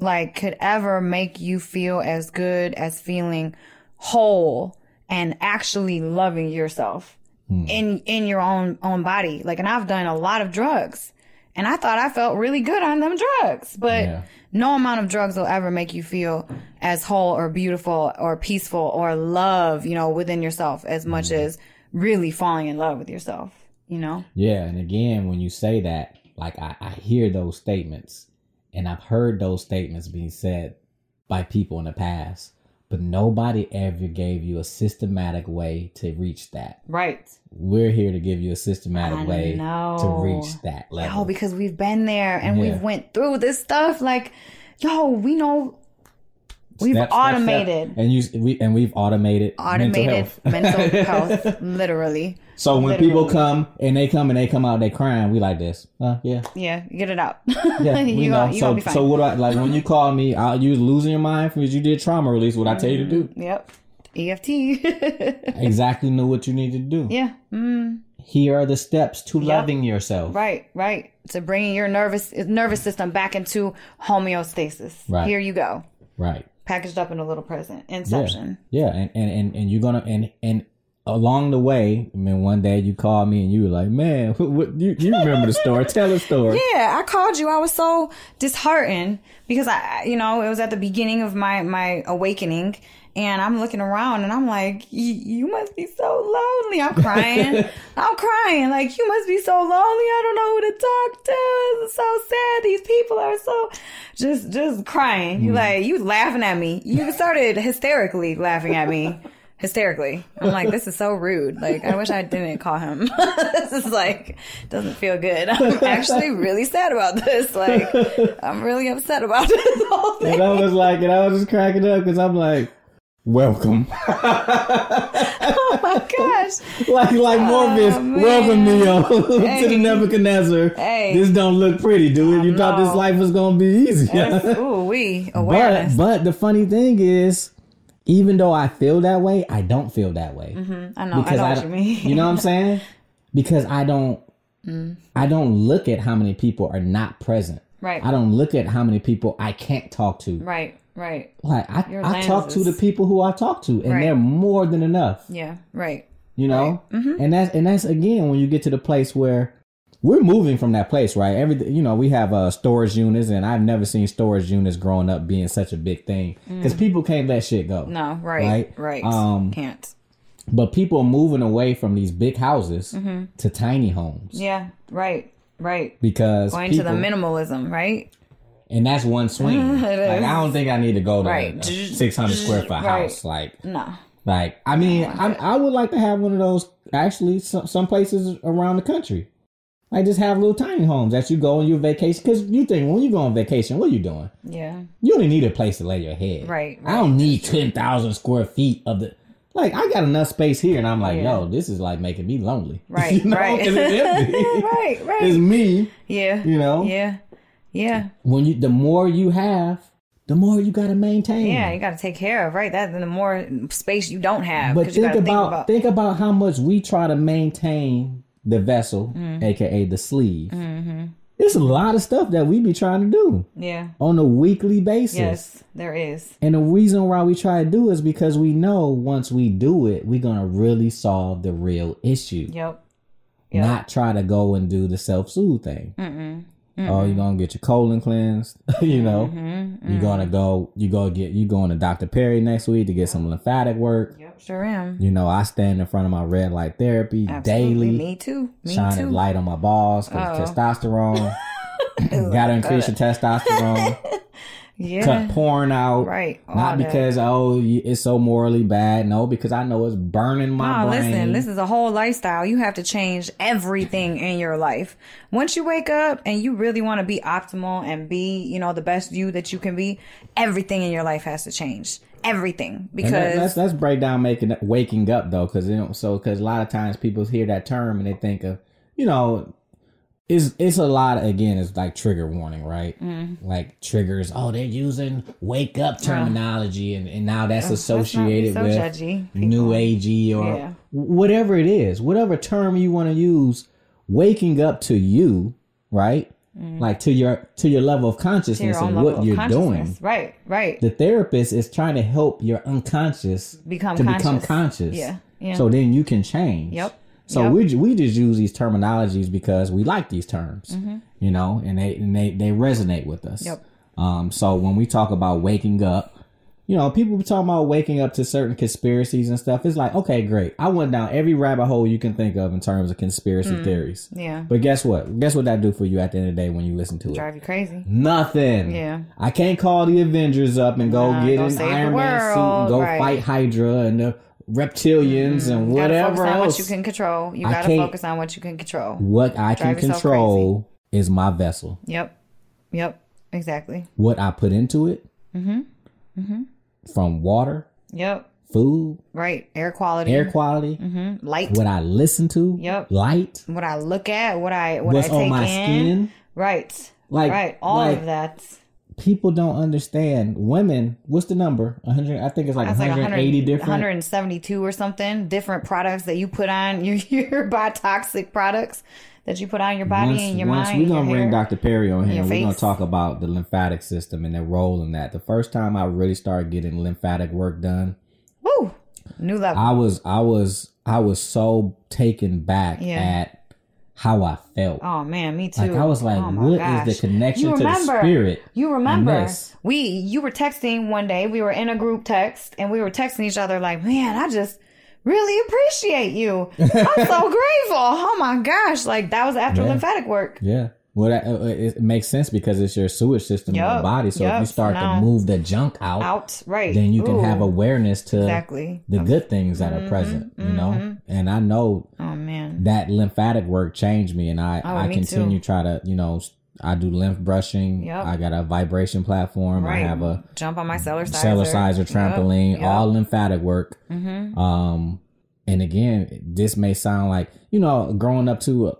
S4: like could ever make you feel as good as feeling whole and actually loving yourself
S3: Hmm.
S4: in in your own own body. Like and I've done a lot of drugs. And I thought I felt really good on them drugs. But
S3: Yeah.
S4: no amount of drugs will ever make you feel as whole or beautiful or peaceful or love, you know, within yourself as much
S3: Mm-hmm.
S4: as really falling in love with yourself. You know?
S3: Yeah, and again, when you say that, like I, I hear those statements, and I've heard those statements being said by people in the past, but nobody ever gave you a systematic way to reach that.
S4: Right.
S3: We're here to give you a systematic
S4: I
S3: way to reach that level.
S4: Oh, because we've been there and
S3: Yeah.
S4: we've went through this stuff. Like, yo, we know we've
S3: step.
S4: automated.
S3: and you we and we've automated
S4: Automated
S3: mental health.
S4: mental health, literally.
S3: so when people come and they come and they come out they crying, we like this. Uh, yeah,
S4: Yeah, get it out.
S3: yeah, we
S4: you
S3: know.
S4: gonna, you
S3: so
S4: gonna be fine.
S3: so what do I like when you call me? I, you losing your mind because you did trauma release. What I tell you to do?
S4: Yep. EFT.
S3: Exactly know what you need to do.
S4: yeah. Mm,
S3: Here are the steps to
S4: Yep.
S3: loving yourself.
S4: right, right. To bringing your nervous nervous system back into homeostasis.
S3: Right.
S4: Here you go.
S3: Right.
S4: Packaged up in a little present.
S3: Yeah.
S4: Inception.
S3: Yeah. And, and, and, and you're gonna and and along the way, I mean one day you called me and you were like, Man, what, what you, you remember the story. Tell the story.
S4: Yeah, I called you. I was so disheartened because I, you know, it was at the beginning of my my awakening, and I'm looking around and I'm like, you must be so lonely. I'm crying. I'm crying. Like you must be so lonely. I don't know who to talk to. This is so sad. These people are so just just crying. You hmm. like you laughing at me. You started hysterically laughing at me. Hysterically. I'm like, this is so rude. Like, I wish I didn't call him. this is like, doesn't feel good. I'm actually really sad about this. Like, I'm really upset about this whole thing.
S3: And I was like, and I was just cracking up because I'm like, Welcome.
S4: Oh my gosh.
S3: like like Morpheus,
S4: Oh,
S3: welcome Neo to the Nebuchadnezzar.
S4: Hey.
S3: This don't look pretty, dude. You thought this life was gonna be easy.
S4: Ooh, we
S3: but
S4: awareness.
S3: but the funny thing is, even though I feel that way, I don't feel that way.
S4: I know, I know what
S3: don't-
S4: you mean.
S3: you know what I'm saying? Because I don't
S4: Mm.
S3: I don't look at how many people are not present.
S4: Right.
S3: I don't look at how many people I can't talk to.
S4: Right, right.
S3: Like I,
S4: Your
S3: I talk to the people who I talk to, and
S4: Right.
S3: they're more than enough.
S4: Yeah, right.
S3: You know,
S4: Mm-hmm.
S3: and that's and that's again when you get to the place where we're moving from that place, right? Everything, you know, we have uh, storage units, and I've never seen storage units growing up being such a big thing because people can't let shit go.
S4: Mm. No, right,
S3: Right.
S4: right.
S3: Um,
S4: Can't.
S3: But people are moving away from these big houses to tiny homes
S4: Mm-hmm. Yeah, right, right.
S3: because
S4: Going to the minimalism, right?
S3: And that's one swing. Like. I don't think I need to go to
S4: Right.
S3: a six hundred square foot
S4: Right.
S3: house. Like,
S4: No.
S3: like I mean, I, I would like to have one of those. Actually, some, some places around the country, like just have little tiny homes that you go on your vacation. Because you think when you go on vacation, what are you doing?
S4: Yeah.
S3: You only need a place to lay your head.
S4: Right,
S3: I don't need ten thousand square feet of the. Like I got enough space here, and I'm like,
S4: Yeah.
S3: yo, this is like making me lonely.
S4: Right,
S3: you know?
S4: right.
S3: 'Cause it's empty.
S4: right, right.
S3: It's me.
S4: yeah.
S3: You know.
S4: Yeah. Yeah.
S3: When you, the more you have, the more you got to maintain.
S4: Yeah, you got to take care of, right? That then the more space you don't have.
S3: But
S4: 'cause you
S3: think about, think about how much we try to maintain the vessel,
S4: Mm-hmm.
S3: aka the sleeve. It's a lot of stuff that we be trying to do
S4: Yeah.
S3: on a weekly basis.
S4: Yes, there is.
S3: And the reason why we try to do it is because we know once we do it, we're gonna really solve the real issue.
S4: Yep. Yep.
S3: Not try to go and do the self soothe thing. Oh, you're gonna get your colon cleansed. you know,
S4: Mm-hmm.
S3: you're gonna go. You go get. You going to Dr. Perry next week to get some lymphatic work.
S4: Yep. Sure am.
S3: You know, I stand in front of my red light therapy
S4: Absolutely.
S3: daily,
S4: Me too. Me too
S3: shining
S4: too.
S3: light on my balls because
S4: Oh.
S3: testosterone. Gotta increase your testosterone.
S4: Yeah.
S3: Cut porn out.
S4: Right. All
S3: Not
S4: that.
S3: because oh it's so morally bad. No, because I know it's burning my
S4: No,
S3: brain.
S4: listen, this is a whole lifestyle. You have to change everything in your life. Once you wake up and you really want to be optimal and be, you know, the best you that you can be, everything in your life has to change. Everything. Because
S3: that, let's let's break down making waking up though, because you know, so because a lot of times people hear that term and they think of, you know, it's it's a lot. Again, it's like trigger warning, right?
S4: Mm.
S3: Like triggers. Oh, they're using wake up terminology, and, and now that's
S4: be
S3: associated
S4: so
S3: with
S4: judgy,
S3: new agey or
S4: Yeah.
S3: whatever it is, whatever term you want to use. Waking up to you, right? Like to your to your level of
S4: Mm.
S3: consciousness and what you're doing
S4: Right, right.
S3: the therapist is trying to help your unconscious
S4: Become
S3: to become
S4: conscious.
S3: conscious.
S4: Yeah, yeah.
S3: So then you can change.
S4: Yep,
S3: So
S4: yep.
S3: we we just use these terminologies because we like these terms, you know, and they and they they resonate with us.
S4: Mm-hmm. Yep.
S3: Um. So when we talk about waking up, you know, people be talking about waking up to certain conspiracies and stuff. It's like, okay, great. I went down every rabbit hole you can think of in terms of conspiracy theories.
S4: Yeah.
S3: But guess what? Guess what that do for you at the end of the day when you listen to it?
S4: Drive you crazy.
S3: Nothing.
S4: Yeah.
S3: I can't call the Avengers up and go get an Iron Man suit and go
S4: right.
S3: fight Hydra and the reptilians and
S4: You gotta
S3: whatever
S4: focus on
S3: else.
S4: what you can control. You gotta focus on what you can control.
S3: what I can
S4: Drive yourself
S3: control is my vessel.
S4: Yep. Yep. Exactly.
S3: What I put into it, Mm-hmm. Mm-hmm. from water,
S4: Yep.
S3: food,
S4: Right. Air quality.
S3: air quality, Mm-hmm.
S4: light.
S3: what I listen to,
S4: Yep.
S3: light,
S4: what I look at, what I what
S3: what's
S4: I take
S3: on my
S4: in.
S3: skin.
S4: Right.
S3: Like-
S4: right. All
S3: like-
S4: of that.
S3: People don't understand. Women, what's the number? 100. I think it's like
S4: That's like
S3: 180
S4: 100,
S3: different.
S4: 172 or something different products that you put on your your biotoxic products that you put on your body
S3: once,
S4: and your
S3: once
S4: mind.
S3: we're gonna bring
S4: hair.
S3: Dr. Perry on here, we're gonna talk about the lymphatic system and the role in that. The first time I really started getting lymphatic work done,
S4: Woo! New level.
S3: I was I was I was so taken back
S4: Yeah.
S3: at how I felt.
S4: Oh man, me too.
S3: Like I was like,
S4: oh,
S3: what is
S4: gosh.
S3: the connection
S4: You
S3: to the spirit?
S4: You remember we you were texting one day. We were in a group text and we were texting each other like, man, I just really appreciate you. I'm so grateful. Oh my gosh, like that was after
S3: Yeah.
S4: lymphatic work.
S3: Yeah. Well, that, uh, it makes sense because it's your sewage system in your body. So if you start to move the junk out,
S4: Out right.
S3: then you can
S4: Ooh.
S3: have awareness to
S4: Exactly.
S3: the good things that are present. You know, and I know
S4: Oh man.
S3: that lymphatic work changed me, and I
S4: Oh,
S3: I continue
S4: too.
S3: try to you know I do lymph brushing.
S4: Yup.
S3: I got a vibration platform.
S4: Right.
S3: I have a
S4: Jump on my Cellercise.
S3: cellar sizer trampoline,
S4: Yup, yup.
S3: all lymphatic work.
S4: Mm-hmm.
S3: Um, and again, this may sound like you know, growing up to uh,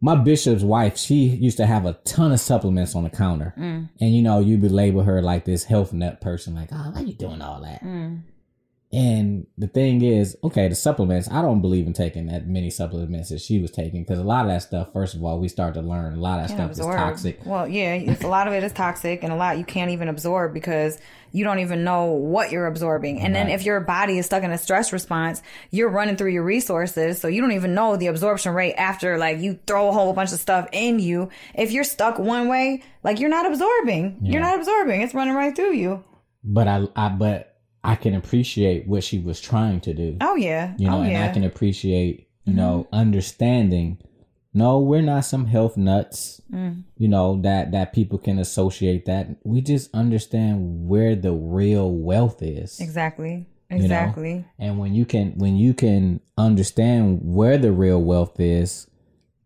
S3: my bishop's wife, she used to have a ton of supplements on the counter,
S4: Mm.
S3: and you know, you would label her like this health nut person, like, oh, why you doing all that?
S4: Mm.
S3: And the thing is, okay, the supplements, I don't believe in taking that many supplements that she was taking because a lot of that stuff, first of all, we start to learn a lot of that stuff is toxic.
S4: Well, yeah, it's, a lot of it is toxic, and a lot you can't even absorb because you don't even know what you're absorbing. And then if your body is stuck in a stress response, you're running through your resources, so you don't even know the absorption rate after like you throw a whole bunch of stuff in you. If you're stuck one way, like you're not absorbing. You're not absorbing. It's running right through you.
S3: But I, I, but I can appreciate what she was trying to do.
S4: Oh yeah.
S3: you know,
S4: oh,
S3: and
S4: yeah. Mm-hmm.
S3: I can appreciate, you know, understanding. No, we're not some health nuts.
S4: Mm.
S3: You know that that people can associate that. We just understand where the real wealth is.
S4: exactly.
S3: know?
S4: Exactly.
S3: And when you can when you can understand where the real wealth is,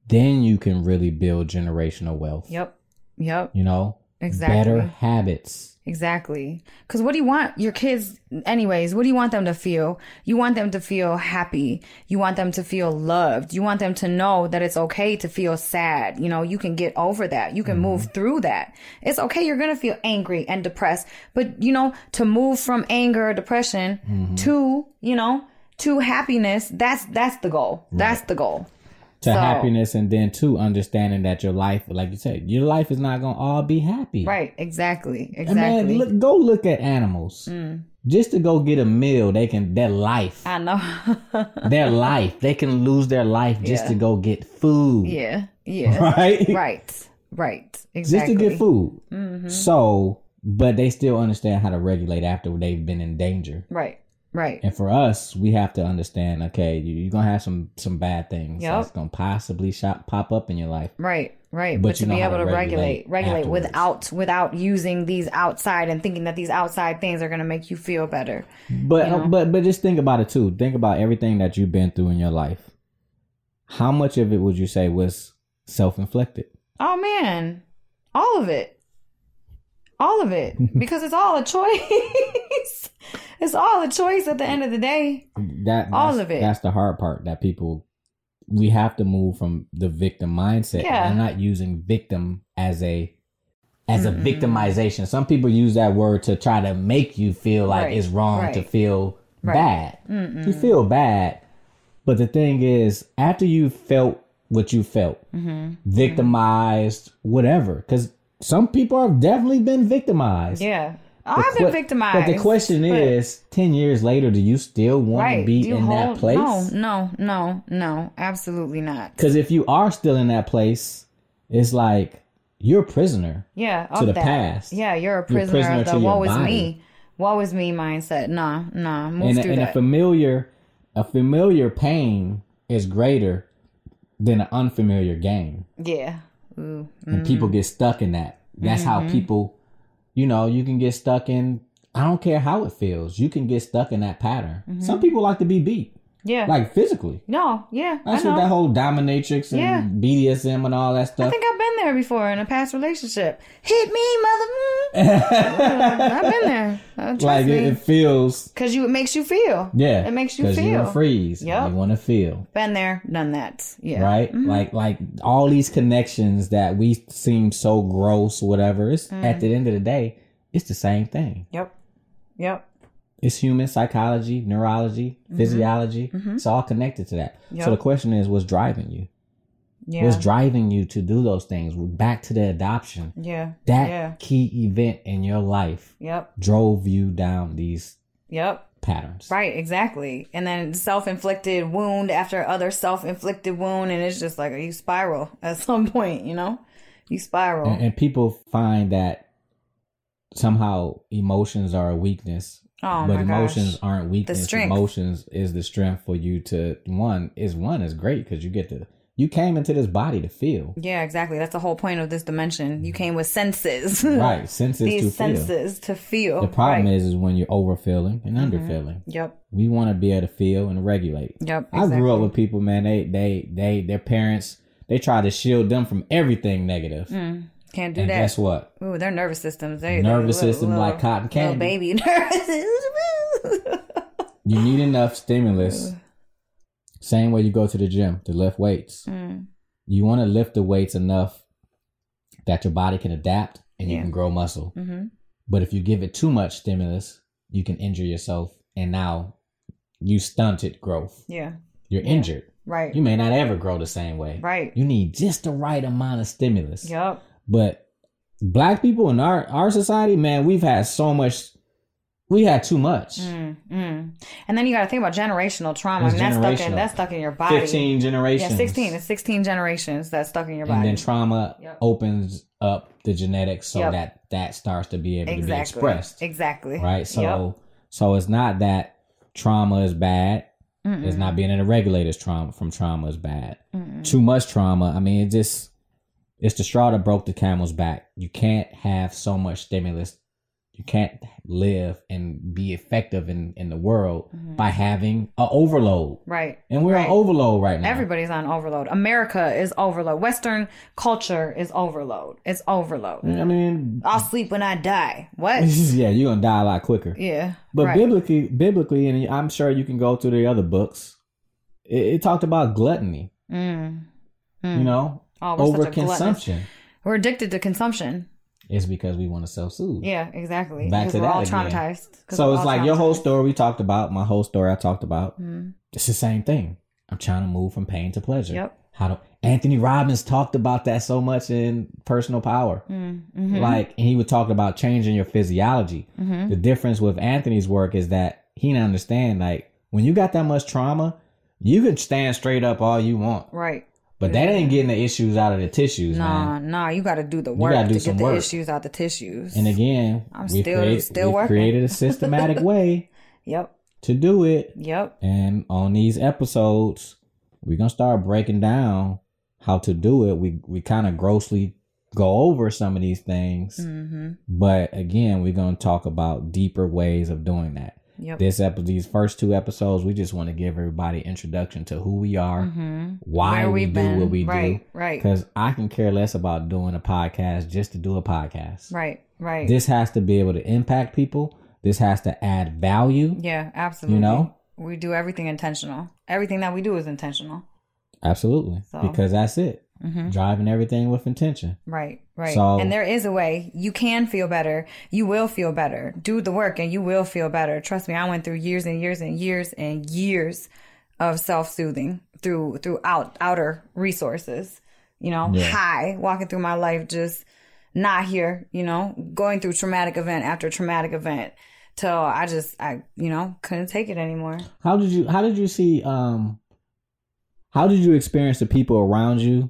S3: then you can really build generational wealth.
S4: Yep. Yep.
S3: You know,
S4: Exactly.
S3: better habits.
S4: Exactly. Because what do you want your kids, anyways? What do you want them to feel? You want them to feel happy. You want them to feel loved. You want them to know that it's okay to feel sad. You know, you can get over that. You can move mm-hmm. through that. It's okay. You're going to feel angry and depressed. But, you know, to move from anger or depression mm-hmm. to, you know, to happiness, that's, that's the goal. That's the goal.
S3: To
S4: So-
S3: happiness and then to understanding that your life, like you said, your life is not gonna all be happy.
S4: Right. Exactly. exactly And
S3: man, look, go look at animals. Just to go get a meal, they can their life,
S4: I know.
S3: their life. They can lose their life just
S4: Yeah.
S3: to go get food.
S4: yeah. Yeah.
S3: Right.
S4: Right. Right. Exactly.
S3: Just to get food.
S4: Mm-hmm.
S3: So, but they still understand how to regulate after they've been in danger.
S4: Right. Right.
S3: And for us, we have to understand. Okay, you, you're gonna have some some bad things
S4: Yep.
S3: that's gonna possibly shop, pop up in your life.
S4: Right. Right.
S3: But
S4: But, to be able
S3: to
S4: regulate
S3: regulate
S4: without without using these outside and thinking that these outside things are gonna make you feel better.
S3: But
S4: You know?
S3: but but just think about it too. Think about everything that you've been through in your life. How much of it would you say was self inflicted?
S4: Oh man. All of it. All of it. Because it's all a choice. it's all a choice at the end of the day.
S3: That
S4: All of it.
S3: That's the hard part that people we have to move from the victim mindset.
S4: Yeah.
S3: I'm not using victim as a as a victimization. Some people use that word to try to make you feel like
S4: Right,
S3: it's wrong
S4: right.
S3: to feel
S4: Right.
S3: bad. You feel bad, but the thing is, after you felt what you felt,
S4: Mm-hmm.
S3: victimized, whatever, because some people have definitely been victimized.
S4: Yeah. I've been
S3: que-
S4: victimized.
S3: But the question
S4: but-
S3: is, ten years later, do you still want to be in that place?
S4: No, no, no, no. Absolutely not.
S3: Because if you are still in that place, it's like you're a prisoner.
S4: Yeah,
S3: to the
S4: that.
S3: past.
S4: Yeah, you're a
S3: You're a
S4: prisoner,
S3: prisoner
S4: of
S3: to
S4: the
S3: your
S4: woe is me. woe is me mindset. Nah, nah, move
S3: and, a,
S4: through
S3: and a familiar a familiar pain is greater than an unfamiliar gain
S4: yeah. Ooh.
S3: and people
S4: Mm-hmm.
S3: get stuck in that that's how people you know you can get stuck in i don't care how it feels you can get stuck in that pattern
S4: Mm-hmm.
S3: some people like to be beat
S4: Yeah.
S3: like physically
S4: no, yeah.
S3: that's
S4: I know.
S3: what that whole dominatrix and
S4: Yeah.
S3: bdsm and all that stuff.
S4: I think I've been there before in a past relationship. Hit me, mother. I've been there. Uh, trust
S3: like
S4: me.
S3: it, feels
S4: Cause you, it makes you feel.
S3: yeah
S4: It makes you
S3: because you're
S4: feel.
S3: in freeze
S4: Yep.
S3: you want to feel
S4: Been there, done that. Yeah.
S3: right? Like like all these connections that we seem so gross, whatever. It's
S4: Mm.
S3: at the end of the day, it's the same thing.
S4: Yep. Yep.
S3: It's human psychology, neurology, physiology. It's all connected to that.
S4: Mm-hmm. Yep.
S3: So the question is, what's driving you?
S4: Yeah.
S3: What's driving you to do those things? We're back to the adoption.
S4: yeah.
S3: That
S4: Yeah.
S3: key event in your life
S4: Yep.
S3: drove you down these
S4: Yep.
S3: patterns.
S4: Right, exactly. And then self inflicted wound after other self inflicted wound and it's just like you spiral at some point, you know? You spiral.
S3: And, and people find that somehow emotions are a weakness
S4: oh
S3: but emotions
S4: gosh.
S3: aren't weakness. Emotions is the strength for you to one is one is great because you get to you came into this body to feel
S4: Yeah, exactly. That's the whole point of this dimension. You came with senses.
S3: right senses
S4: These
S3: to feel.
S4: senses to feel.
S3: The problem
S4: right.
S3: is is when you're overfeeling and
S4: Mm-hmm.
S3: underfeeling.
S4: Yep.
S3: We want to be able to feel and regulate.
S4: Yep.
S3: I grew up with people, man. They they they their parents they try to shield them from everything negative.
S4: Can't do
S3: and
S4: that.
S3: guess what?
S4: Ooh, their nervous systems. They
S3: Nervous
S4: little-
S3: system
S4: little-
S3: like cotton candy.
S4: baby nervous.
S3: You need enough stimulus. Same way you go to the gym to lift weights.
S4: Mm.
S3: You want to lift the weights enough that your body can adapt and you
S4: Yeah.
S3: can grow muscle.
S4: hmm
S3: But if you give it too much stimulus, you can injure yourself, and now you stunted growth.
S4: Yeah.
S3: You're injured.
S4: Right.
S3: You may not ever grow the same way.
S4: right.
S3: You need just the right amount of stimulus.
S4: Yep.
S3: But black people in our our society, man, we've had so much. We had too much.
S4: Mm, mm. And then you got to think about generational trauma.
S3: It's
S4: I mean, that's stuck in that's stuck in your body.
S3: Fifteen generations.
S4: Yeah, sixteen. It's sixteen generations that's stuck in your body.
S3: and then trauma
S4: Yep.
S3: opens up the genetics so
S4: Yep.
S3: that that starts to be able to be expressed.
S4: Exactly.
S3: right? So
S4: Yep.
S3: so it's not that trauma is bad.
S4: Mm-mm.
S3: It's not being in a regulator's trauma from trauma is bad.
S4: Mm-mm.
S3: Too much trauma. I mean, it just it's the straw that broke the camel's back. You can't have so much stimulus. You can't live and be effective in in the world by having an overload.
S4: Right.
S3: And we're
S4: Mm-hmm. Right.
S3: on overload right now.
S4: Everybody's on overload. America is overload. Western culture is overload. It's overload.
S3: I mean,
S4: I'll sleep when I die. What?
S3: yeah, you're gonna die a lot quicker.
S4: yeah.
S3: But
S4: right.
S3: biblically, biblically, and I'm sure you can go through the other books. It, it talked about gluttony.
S4: Mm.
S3: You know,
S4: Oh, we're such a gluttonous-
S3: overconsumption.
S4: We're addicted to consumption.
S3: It's because we want to self soothe.
S4: Yeah, exactly.
S3: Back to
S4: we're
S3: that
S4: all
S3: again.
S4: traumatized.
S3: So it's like your whole story we talked about, my whole story I talked about.
S4: Mhm.
S3: It's the same thing. I'm trying to move from pain to pleasure.
S4: Yep.
S3: How do Anthony Robbins talked about that so much in Personal Power.
S4: Mm-hmm.
S3: Like, and he would talk about changing your physiology.
S4: Mm-hmm.
S3: The difference with Anthony's work is that he didn't understand, like, when you got that much trauma, you can stand straight up all you want.
S4: Right.
S3: But that ain't getting the issues out of the tissues,
S4: Nah,
S3: man.
S4: nah. You got to do the work
S3: gotta do
S4: to get the
S3: work.
S4: issues out the tissues.
S3: And again,
S4: I'm
S3: we've,
S4: still-
S3: create-
S4: still working.
S3: created a systematic way
S4: Yep.
S3: to do it.
S4: Yep.
S3: And on these episodes, we're gonna start breaking down how to do it. We we kind of grossly go over some of these things,
S4: Mm-hmm.
S3: but again, we're gonna talk about deeper ways of doing that.
S4: Yep.
S3: This episode, these first two episodes, we just want to give everybody introduction to who we are,
S4: Mm-hmm.
S3: why
S4: Where
S3: we do
S4: been.
S3: what we
S4: Right,
S3: do.
S4: right.
S3: Because I can care less about doing a podcast just to do a podcast.
S4: Right. Right.
S3: This has to be able to impact people. This has to add value.
S4: yeah, absolutely.
S3: You know?
S4: we do everything intentional. Everything that we do is intentional.
S3: Absolutely.
S4: So-
S3: Because that's it.
S4: Mhm.
S3: Driving everything with intention.
S4: Right, right.
S3: So-
S4: and there is a way. You can feel better. You will feel better. Do the work and you will feel better. Trust me, I went through years and years and years and years of self-soothing through through out, outer resources. You know,
S3: Yeah.
S4: high, walking through my life just not here, you know, going through traumatic event after traumatic event till I just I, you know, couldn't take it anymore.
S3: How did you how did you see um how did you experience the people around you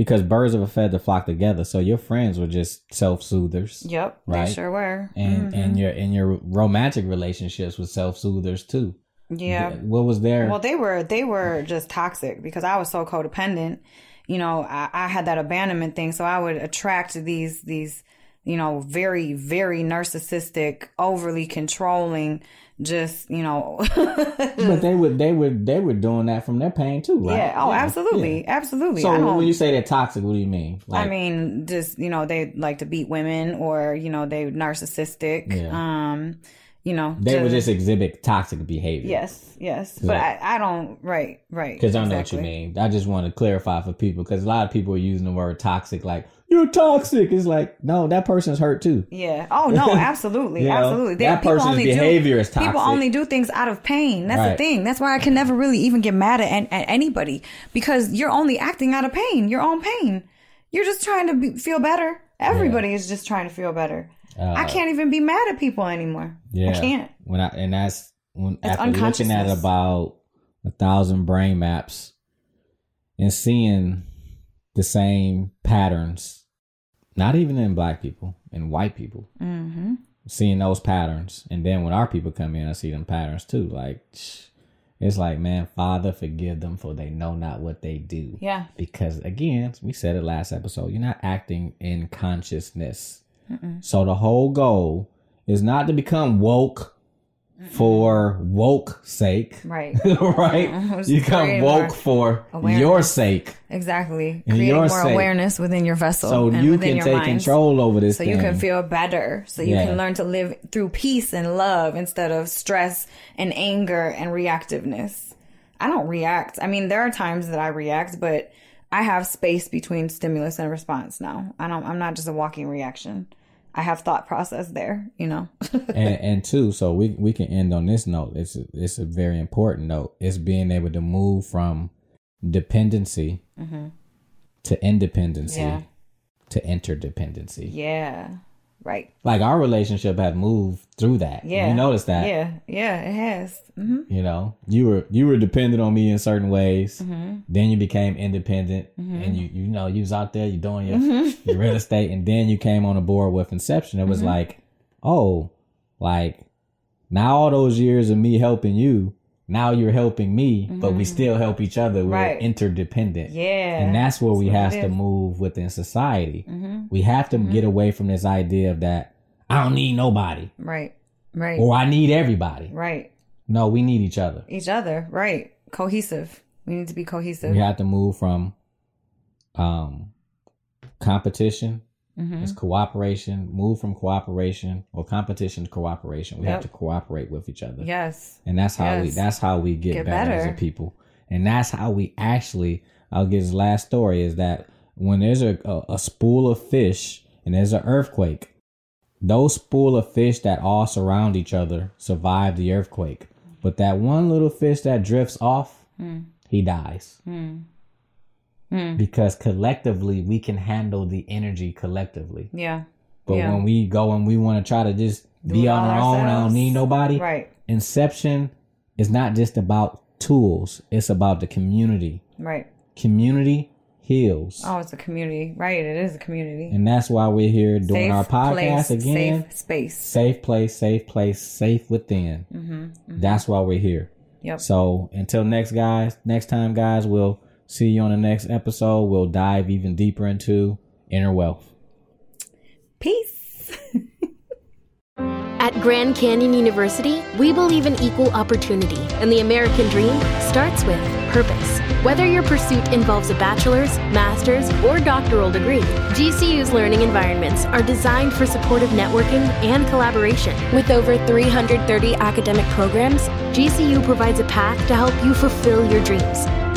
S3: because birds of a feather flock together. So your friends were just self soothers.
S4: Yep,
S3: Right.
S4: they sure were.
S3: And and mm-hmm. your and your romantic relationships with self soothers too.
S4: Yeah.
S3: What was there?
S4: Well, they were they were just toxic because I was so codependent. You know, I, I had that abandonment thing, so I would attract these these you know very very narcissistic, overly controlling, just you know.
S3: but they would they were they were doing that from their pain too, right?
S4: yeah. Oh, absolutely, absolutely.
S3: So when you say they're toxic, what do you mean?
S4: I mean, just you know, they like to beat women, or you know, they narcissistic.
S3: Yeah.
S4: Um, you know,
S3: they would just exhibit toxic behavior.
S4: yes, yes. But I, I don't. Right, right.
S3: Because I know what you mean. I just want to clarify for people because a lot of people are using the word toxic like you're toxic. It's like no, that person's hurt too.
S4: Yeah. Oh no, absolutely,
S3: You know,
S4: absolutely. They-
S3: that
S4: people
S3: person's
S4: only do-
S3: behavior is toxic.
S4: People only do things out of pain. That's the thing. That's why I can never really even get mad at, at anybody because you're only acting out of pain, your own pain. You're just trying to be, feel better. Everybody is just trying to feel better. I can't even be mad at people anymore.
S3: Uh, Yeah,
S4: I can't.
S3: When I and that's when
S4: It's
S3: after looking at about a thousand brain maps and seeing the same patterns, not even in black people, in white people,
S4: Mm-hmm.
S3: seeing those patterns, and then when our people come in, I see them patterns too. Like it's like, man, Father, forgive them for they know not what they do.
S4: Yeah.
S3: Because again, we said it last episode, you're not acting in consciousness. So the whole goal is not to become woke for woke sake.
S4: Right.
S3: right?
S4: Just
S3: You become woke for
S4: awareness.
S3: your sake.
S4: Exactly.
S3: And
S4: Creating more
S3: sake.
S4: awareness within your vessel.
S3: So you can take
S4: minds.
S3: control over this
S4: so
S3: thing.
S4: you can feel better so you
S3: Yeah.
S4: can learn to live through peace and love instead of stress and anger and reactiveness i don't react i mean there are times that i react but i have space between stimulus and response now i don't i'm not just a walking reaction i have thought process there you know
S3: and, and two, so we we can end on this note. It's a, it's a very important note. It's being able to move from dependency to independency
S4: Mm-hmm. Yeah.
S3: to interdependency.
S4: yeah right
S3: Like our relationship had moved through that.
S4: yeah
S3: you noticed that.
S4: yeah yeah it has hmm
S3: You know, you were you were dependent on me in certain ways.
S4: Mm-hmm.
S3: Then you became independent, and you you know you was out there, you doing your
S4: Mm-hmm.
S3: your real estate, and then you came on a board with Inception. It was like, oh, like now all those years of me helping you, now you're helping me, but we still help each other. We're
S4: Mm-hmm. Right.
S3: interdependent.
S4: yeah
S3: And that's where we
S4: what
S3: have to move within society.
S4: Mm-hmm.
S3: We have to get away from this idea of that I don't need nobody
S4: right right
S3: or I need everybody.
S4: right
S3: No, we need each other.
S4: each other right cohesive we need to be cohesive
S3: We have to move from um competition
S4: Mm-hmm.
S3: it's cooperation move from cooperation or competition to cooperation. We have to cooperate with each other.
S4: Yes.
S3: And that's how we that's how we get,
S4: Get
S3: better, as a people. And that's how we actually i'll give this last story is that when there's a, a, a spool of fish and there's an earthquake those spool of fish that all surround each other survive the earthquake. But that one little fish that drifts off he dies because collectively we can handle the energy collectively
S4: yeah
S3: but
S4: Yeah.
S3: when we go and we want to try to just be on our own, I don't need nobody.
S4: right
S3: Inception is not just about tools; it's about the community.
S4: right
S3: Community heals,
S4: oh it's a community right it is a community
S3: and that's why we're here doing
S4: safe
S3: our podcast
S4: place,
S3: again.
S4: safe space
S3: Safe place, safe place, safe within. That's why we're here.
S4: Mm-hmm, Yep.
S3: So until next guys, next time guys, we'll see you on the next episode. We'll dive even deeper into inner wealth.
S4: peace
S5: At Grand Canyon University, we believe in equal opportunity, and the American dream starts with purpose. Whether your pursuit involves a bachelor's, master's, or doctoral degree, GCU's learning environments are designed for supportive networking and collaboration. With over 330 academic programs, GCU provides a path to help you fulfill your dreams.